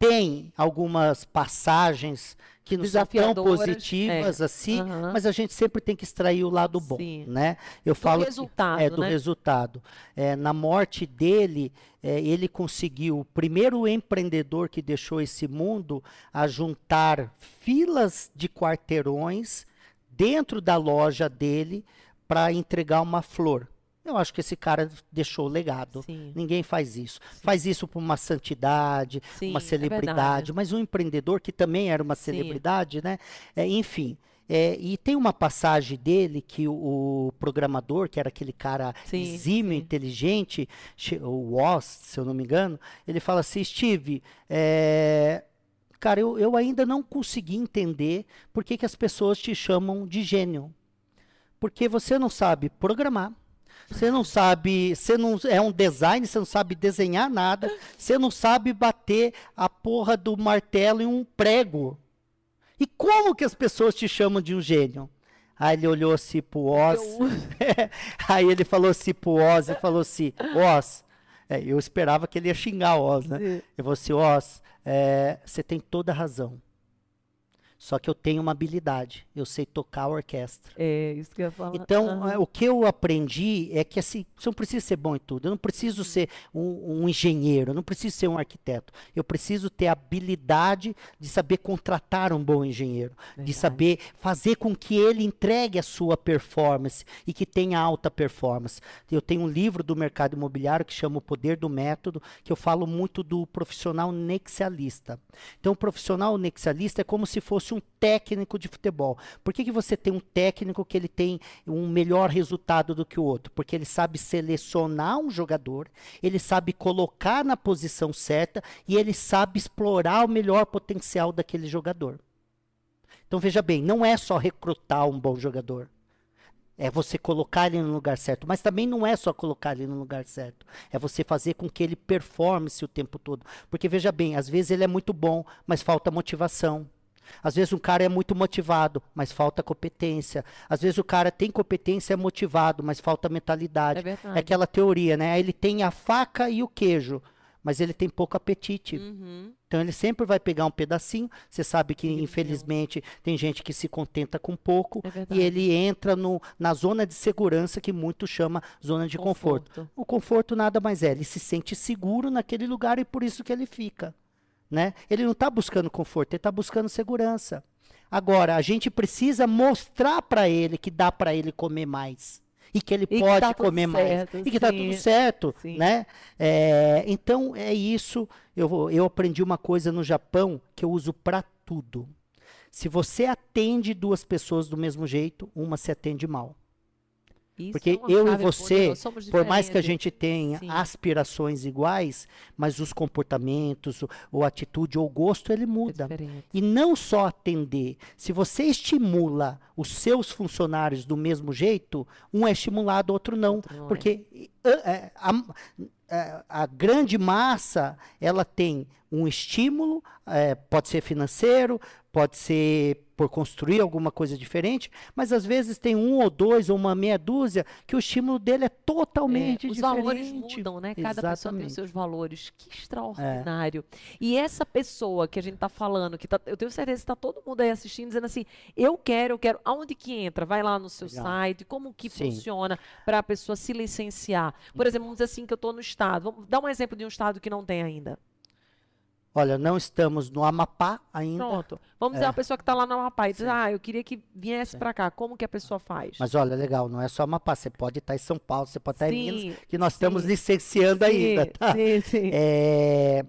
tem algumas passagens que não são tão positivas assim, Aham. mas a gente sempre tem que extrair o lado bom, Sim. né? Eu Do falo que- resultado, é do né? resultado. É, na morte dele, é, ele conseguiu o primeiro empreendedor que deixou esse mundo a juntar filas de quarteirões dentro da loja dele para entregar uma flor. Eu acho que esse cara deixou legado. Sim. Ninguém faz isso. Faz isso por uma santidade, Sim, uma é celebridade, verdade. mas um empreendedor que também era uma Sim. celebridade, né? É, enfim. é, e tem uma passagem dele que o, o programador, que era aquele cara Sim, exímio, sim. inteligente, o Woz, se eu não me engano, ele fala assim, Steve, é, cara, eu, eu ainda não consegui entender por que, que as pessoas te chamam de gênio. Porque você não sabe programar, você não sabe, você não é um design, você não sabe desenhar nada, você não sabe bater a porra do martelo em um prego. E como que as pessoas te chamam de um gênio? Aí ele olhou assim pro Oz, aí ele falou assim pro Oz e falou assim, Oz, É, eu esperava que ele ia xingar o Oz, né? Eu vou assim, Oz, é, você tem toda a razão. Só que eu tenho uma habilidade. Eu sei tocar a orquestra. É, isso que eu ia falar. Então, é, o que eu aprendi é que assim, você não precisa ser bom em tudo. Eu não preciso ser um, um engenheiro, eu não preciso ser um arquiteto. Eu preciso ter a habilidade de saber contratar um bom engenheiro, de Verdade. saber fazer com que ele entregue a sua performance e que tenha alta performance. Eu tenho um livro do mercado imobiliário que chama O Poder do Método, que eu falo muito do profissional nexialista. Então, o profissional nexialista é como se fosse um técnico de futebol. Por que, que você tem um técnico que ele tem um melhor resultado do que o outro? Porque ele sabe selecionar um jogador, ele sabe colocar na posição certa e ele sabe explorar o melhor potencial daquele jogador. Então veja bem, não é só recrutar um bom jogador. É você colocar ele no lugar certo. Mas também não é só colocar ele no lugar certo. É você fazer com que ele performe-se o tempo todo. Porque veja bem, às vezes ele é muito bom, mas falta motivação. Às vezes um cara é muito motivado, mas falta competência. Às vezes o cara tem competência, é motivado, mas falta mentalidade. É. É aquela teoria, né? Ele tem a faca e o queijo, mas ele tem pouco apetite. Uhum. Então ele sempre vai pegar um pedacinho. Você sabe que, Ele infelizmente, tem gente que se contenta com pouco É e ele entra no, na zona de segurança que muito chama zona de conforto. O conforto nada mais é, ele se sente seguro naquele lugar e por isso que ele fica. Né? Ele não está buscando conforto, ele está buscando segurança. Agora, a gente precisa mostrar para ele que dá para ele comer mais. E que ele E que pode tá tudo comer mais. certo, E que está sim. tudo certo. Sim. Né? É, então, é isso. Eu, eu aprendi uma coisa no Japão que eu uso para tudo. Se você atende duas pessoas do mesmo jeito, uma se atende mal. Isso Porque é eu e você, somos Por mais que a gente tenha Sim. aspirações iguais, mas os comportamentos, o- ou atitude ou gosto, ele É muda. diferente. E não só atender. Se você estimula os seus funcionários do mesmo jeito, um é estimulado, outro não. Outro não é. porque é, é, a, é, a grande massa, ela tem um estímulo, é, pode ser financeiro, pode ser por construir alguma coisa diferente, mas às vezes tem um ou dois ou uma meia dúzia que o estímulo dele é totalmente É, os diferente. valores mudam, né? Cada pessoa tem os Exatamente. seus valores. Que extraordinário. E essa pessoa que a gente tá falando, que tá, eu tenho certeza que tá todo mundo aí assistindo, dizendo assim, eu quero, eu quero. Aonde que entra? Vai lá no seu Legal. site, como que Sim. funciona para a pessoa se licenciar? Por exemplo, vamos dizer assim que eu estou no estado. Vamos dar um exemplo de um estado que não tem ainda. Olha, não estamos no Amapá ainda, Pronto. Vamos dizer É. uma pessoa que está lá na Amapá e diz, Sim. ah, eu queria que viesse para cá. Como que a pessoa faz? mas olha, legal, não é só Amapá, você pode estar em São Paulo, você pode estar em Minas, que nós estamos sim. licenciando ainda, Sim, tá? Sim, sim. É,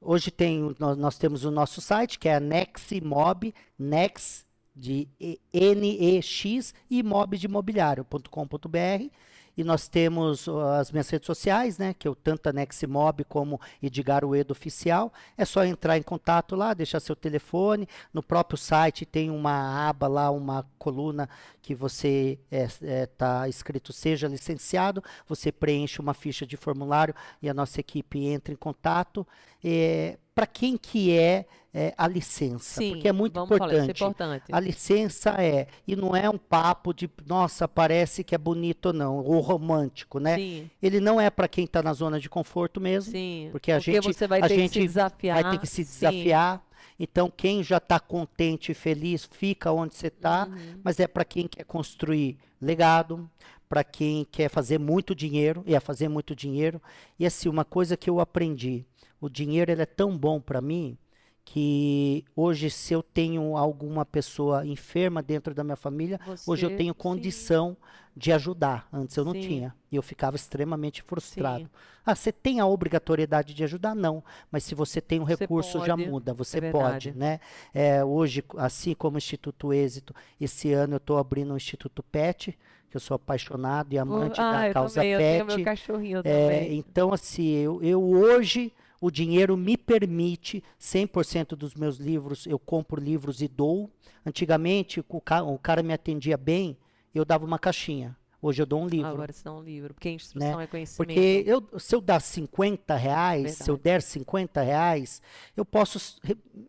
hoje tem, nós, nós temos o nosso site, que é a Neximob, Nex de E- N-E-X e mob de imobiliário.com.br. E nós temos as minhas redes sociais, né? Que eu tanto a Neximob como Edgar Uedo Oficial. É só entrar em contato lá, deixar seu telefone. No próprio site tem uma aba lá, uma coluna que você está escrito seja licenciado. Você preenche uma ficha de formulário e a nossa equipe entra em contato. Para quem que é, é, a licença? Sim, Porque é muito falar, isso é importante. importante. A licença é, e não é um papo de, nossa, parece que é bonito ou não, ou romântico, né? Sim, Ele não é para quem está na zona de conforto mesmo, sim. porque a gente- você vai a ter que gente se desafiar. vai ter que se desafiar. Então, quem já está contente e feliz, fica onde você está, Uhum. mas é para quem quer construir legado, para quem quer fazer muito dinheiro, e é fazer muito dinheiro. E assim, uma coisa que eu aprendi, o dinheiro ele é tão bom para mim que hoje se eu tenho alguma pessoa enferma dentro da minha família, hoje eu Você- tenho sim. condição de ajudar. Antes eu não Sim. tinha. E eu ficava extremamente frustrado. Sim. Ah, você tem a obrigatoriedade de ajudar? Não. Mas se você tem um Você recurso, já pode, muda. Você é pode, né? É, hoje, assim como o Instituto Êxito, esse ano eu estou abrindo o Instituto PET, que eu sou apaixonado e amante ah, da causa também, eu tenho PET. meu cachorrinho É, também. então, assim, eu, eu hoje, o dinheiro me permite, 100% dos meus livros, eu compro livros e dou. Antigamente, o, ca- o cara me atendia bem, eu dava uma caixinha. Hoje eu dou um livro. Agora se dá um livro, porque a instrução é conhecimento. Porque eu, se eu dar 50 reais, se eu Verdade. der 50 reais, eu posso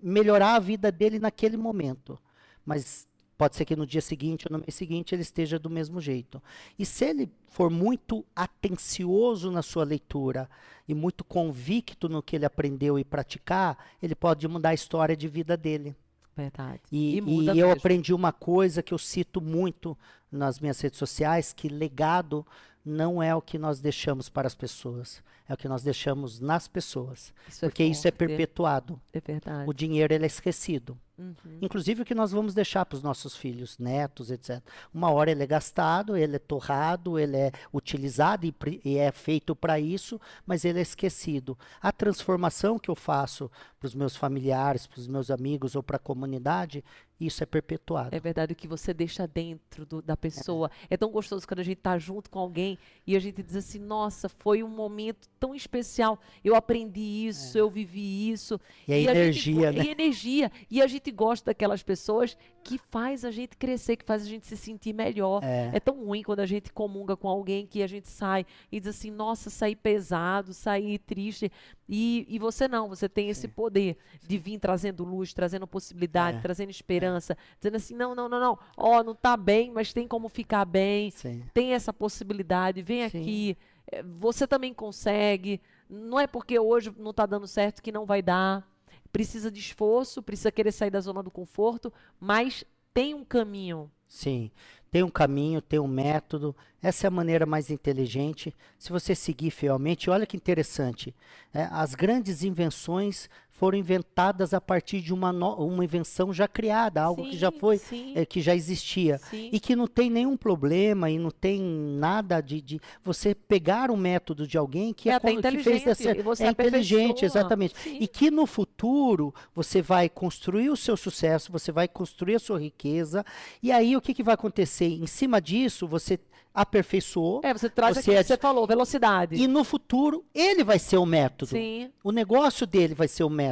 melhorar a vida dele naquele momento. Mas pode ser que no dia seguinte ou no mês seguinte ele esteja do mesmo jeito. E se ele for muito atencioso na sua leitura e muito convicto no que ele aprendeu e praticar, ele pode mudar a história de vida dele. Verdade. E, E e eu aprendi uma coisa que eu cito muito nas minhas redes sociais, que legado não é o que nós deixamos para as pessoas, é o que nós deixamos nas pessoas. Isso é porque isso é perpetuado. É verdade. O dinheiro ele é esquecido. Uhum. Inclusive o que nós vamos deixar para os nossos filhos, netos, etc. Uma hora ele é gastado, ele é torrado, ele é utilizado e, e é feito para isso, mas ele é esquecido. A transformação que eu faço para os meus familiares, para os meus amigos ou para a comunidade, isso é perpetuado. É verdade, o que você deixa dentro do- da pessoa. É. tão gostoso quando a gente tá junto com alguém e a gente diz assim, nossa, foi um momento tão especial. Eu aprendi isso, eu vivi isso. E a gente energia, go- né? E energia. E a gente gosta daquelas pessoas que faz a gente crescer, que faz a gente se sentir melhor. É. É tão ruim quando a gente comunga com alguém que a gente sai e diz assim, nossa, saí pesado, saí triste. E, e você não, você tem esse poder de vir trazendo luz, trazendo possibilidade, É. trazendo esperança, dizendo assim, não, não, não, não, ó, não tá bem, mas tem como ficar bem, Sim. tem essa possibilidade, vem Sim. aqui, eh, você também consegue. Não é porque hoje não tá dando certo que não vai dar. Precisa de esforço, precisa querer sair da zona do conforto, mas tem um caminho. Sim, tem um caminho, tem um método. Essa é a maneira mais inteligente. Se você seguir fielmente, olha que interessante. é, as grandes invenções foram inventadas a partir de uma, no- uma invenção já criada, algo que já Sim, foi, sim, é, que já existia. sim. E que não tem nenhum problema e não tem nada de, de você pegar um método de alguém que, É é, que fez inteligente, dessa, você é inteligente, exatamente. Sim. E que no futuro você vai construir o seu sucesso, você vai construir a sua riqueza, e aí o que, que vai acontecer? Em cima disso, você aperfeiçoou, É, você traz Você aquilo que você falou, velocidade. e no futuro ele vai ser o método. Sim, O negócio dele vai ser o método.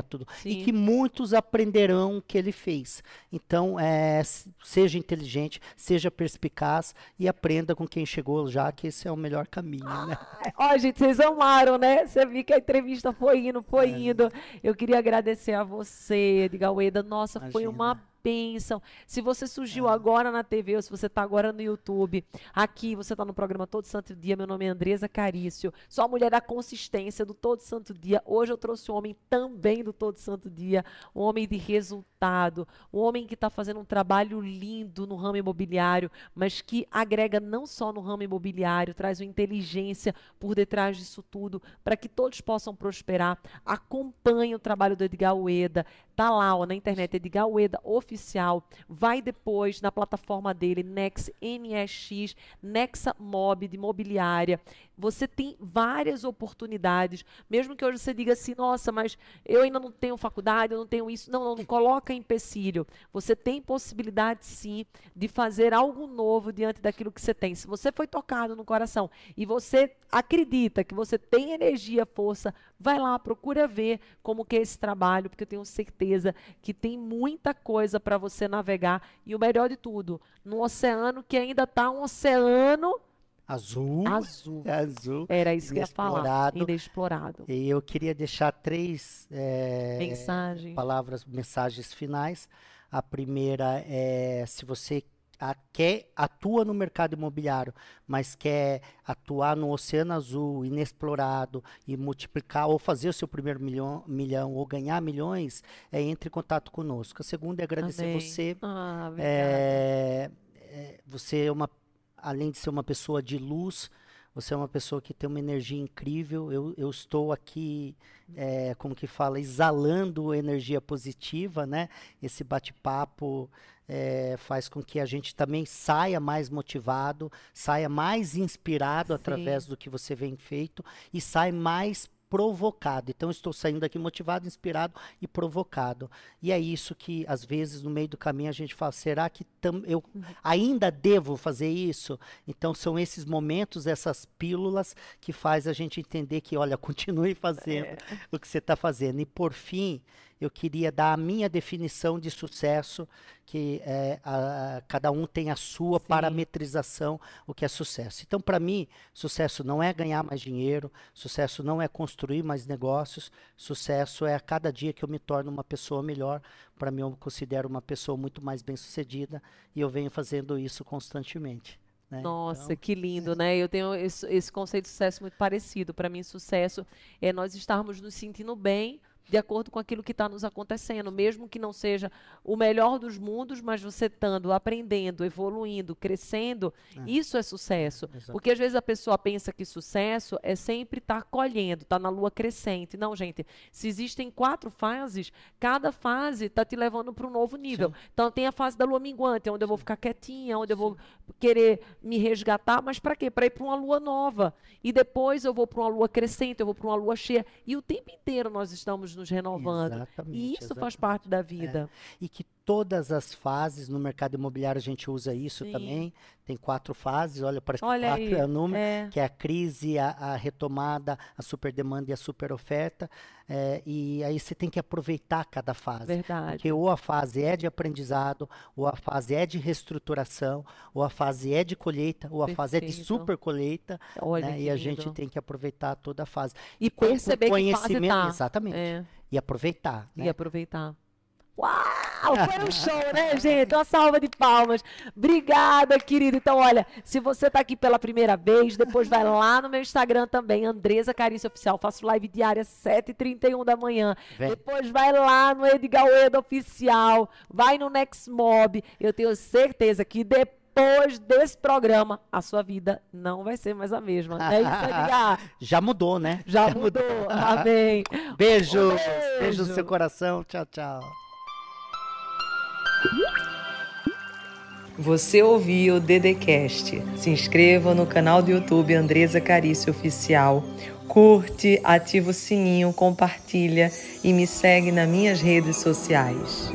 E Sim. que muitos aprenderão o que ele fez. Então, é, seja inteligente, seja perspicaz e aprenda com quem chegou já, que esse é o melhor caminho, né? Ó, gente, vocês amaram, né? Você viu que a entrevista foi indo, foi É. indo. Eu queria agradecer a você, Edgar Ueda. Nossa, foi Imagina. uma bênção. Se você surgiu É. agora na TV ou se você está agora no YouTube, aqui você está no programa Todo Santo Dia. Meu nome é Andresa Carício. Sou a mulher da consistência do Todo Santo Dia. Hoje eu trouxe um homem também do Todo Santo Dia, um homem de resultado, um homem que está fazendo um trabalho lindo no ramo imobiliário, mas que agrega não só no ramo imobiliário, traz uma inteligência por detrás disso tudo, para que todos possam prosperar. Acompanhe o trabalho do Edgar Ueda. Tá lá ó, na internet, Edgar Ueda Oficial. Vai depois na plataforma dele, Nex NEX, Nexa Mob de imobiliária. Você tem várias oportunidades, mesmo que hoje você diga assim, nossa, mas eu ainda não tenho faculdade, eu não tenho isso. Não, não, não coloca empecilho. Você tem possibilidade sim de fazer algo novo diante daquilo que você tem. Se você foi tocado no coração e você acredita que você tem energia, força, vai lá, procura ver como que é esse trabalho, porque eu tenho certeza que tem muita coisa para você navegar e o melhor de tudo, num oceano que ainda está um oceano Azul. azul. Azul. Era isso que eu ia falar, Inexplorado. ainda explorado. E eu queria deixar três é, palavras, mensagens finais. A primeira é se você a- quer atua no mercado imobiliário, mas quer atuar no Oceano Azul, inexplorado e multiplicar ou fazer o seu primeiro milhão, milhão ou ganhar milhões, é, entre em contato conosco. A segunda é agradecer Amém. você. Ah. É, é, você é uma, além de ser uma pessoa de luz, você é uma pessoa que tem uma energia incrível. Eu, eu estou aqui, é, como que fala, exalando energia positiva, né? Esse bate-papo é, faz com que a gente também saia mais motivado, saia mais inspirado através Sim. do que você vem feito e sai mais provocado. Então, estou saindo daqui motivado, inspirado e provocado. E é isso que, às vezes, no meio do caminho, a gente fala: será que eu ainda devo fazer isso? Então, são esses momentos, essas pílulas, que faz a gente entender que, olha, continue fazendo o que você está fazendo. E, por fim, eu queria dar a minha definição de sucesso, que é, a, cada um tem a sua Sim. parametrização, o que é sucesso. Então, para mim, sucesso não é ganhar mais dinheiro, sucesso não é construir mais negócios, sucesso é a cada dia que eu me torno uma pessoa melhor. Para mim, eu me considero uma pessoa muito mais bem-sucedida e eu venho fazendo isso constantemente. Né? Nossa, então, que lindo, é. né? Eu tenho esse, esse conceito de sucesso muito parecido. Para mim, sucesso é nós estarmos nos sentindo bem de acordo com aquilo que está nos acontecendo, mesmo que não seja o melhor dos mundos, mas você estando, aprendendo, evoluindo, crescendo, é. isso é sucesso. Exato. Porque às vezes a pessoa pensa que sucesso é sempre estar tá colhendo, estar tá na lua crescente. Não, gente, se existem quatro fases, cada fase está te levando para um novo nível. Sim. Então tem a fase da lua minguante, onde eu vou ficar quietinha, onde Sim. eu vou querer me resgatar, mas para quê? Para ir para uma lua nova. E depois eu vou para uma lua crescente, eu vou para uma lua cheia. E o tempo inteiro nós estamos nos renovando. Exatamente, e isso exatamente. faz parte da vida. É. E que todas as fases no mercado imobiliário a gente usa isso Sim. também. Tem quatro fases, olha, parece olha que quatro aí. é o número, é. que é a crise, a, a retomada, a superdemanda e a superoferta. É, e aí você tem que aproveitar cada fase. Verdade. Porque ou a fase é de aprendizado, ou a fase é de reestruturação, ou a fase é de colheita, ou a Perfeito. fase é de super colheita. Olha né? E a gente tem que aproveitar toda a fase. E, perceber conhecimento, que fase tá. Exatamente. É. E aproveitar. Né? E aproveitar. Uau! Foi um show, né, gente? Uma salva de palmas. Obrigada, querido. Então, olha, se você está aqui pela primeira vez, depois vai lá no meu Instagram também, Andresa Carício Oficial. Faço live diária 7h31 da manhã. Vem. Depois vai lá no Edgar Ueda Oficial. Vai no Nextmob. Eu tenho certeza que depois depois desse programa, a sua vida não vai ser mais a mesma. É isso, Edgar? Já mudou, né? Já, Já mudou. mudou. Amém. Um beijo. Beijo no seu coração. Tchau, tchau. Você ouviu o Dedecast. Se inscreva no canal do YouTube Andresa Carício Oficial. Curte, ativa o sininho, compartilha e me segue nas minhas redes sociais.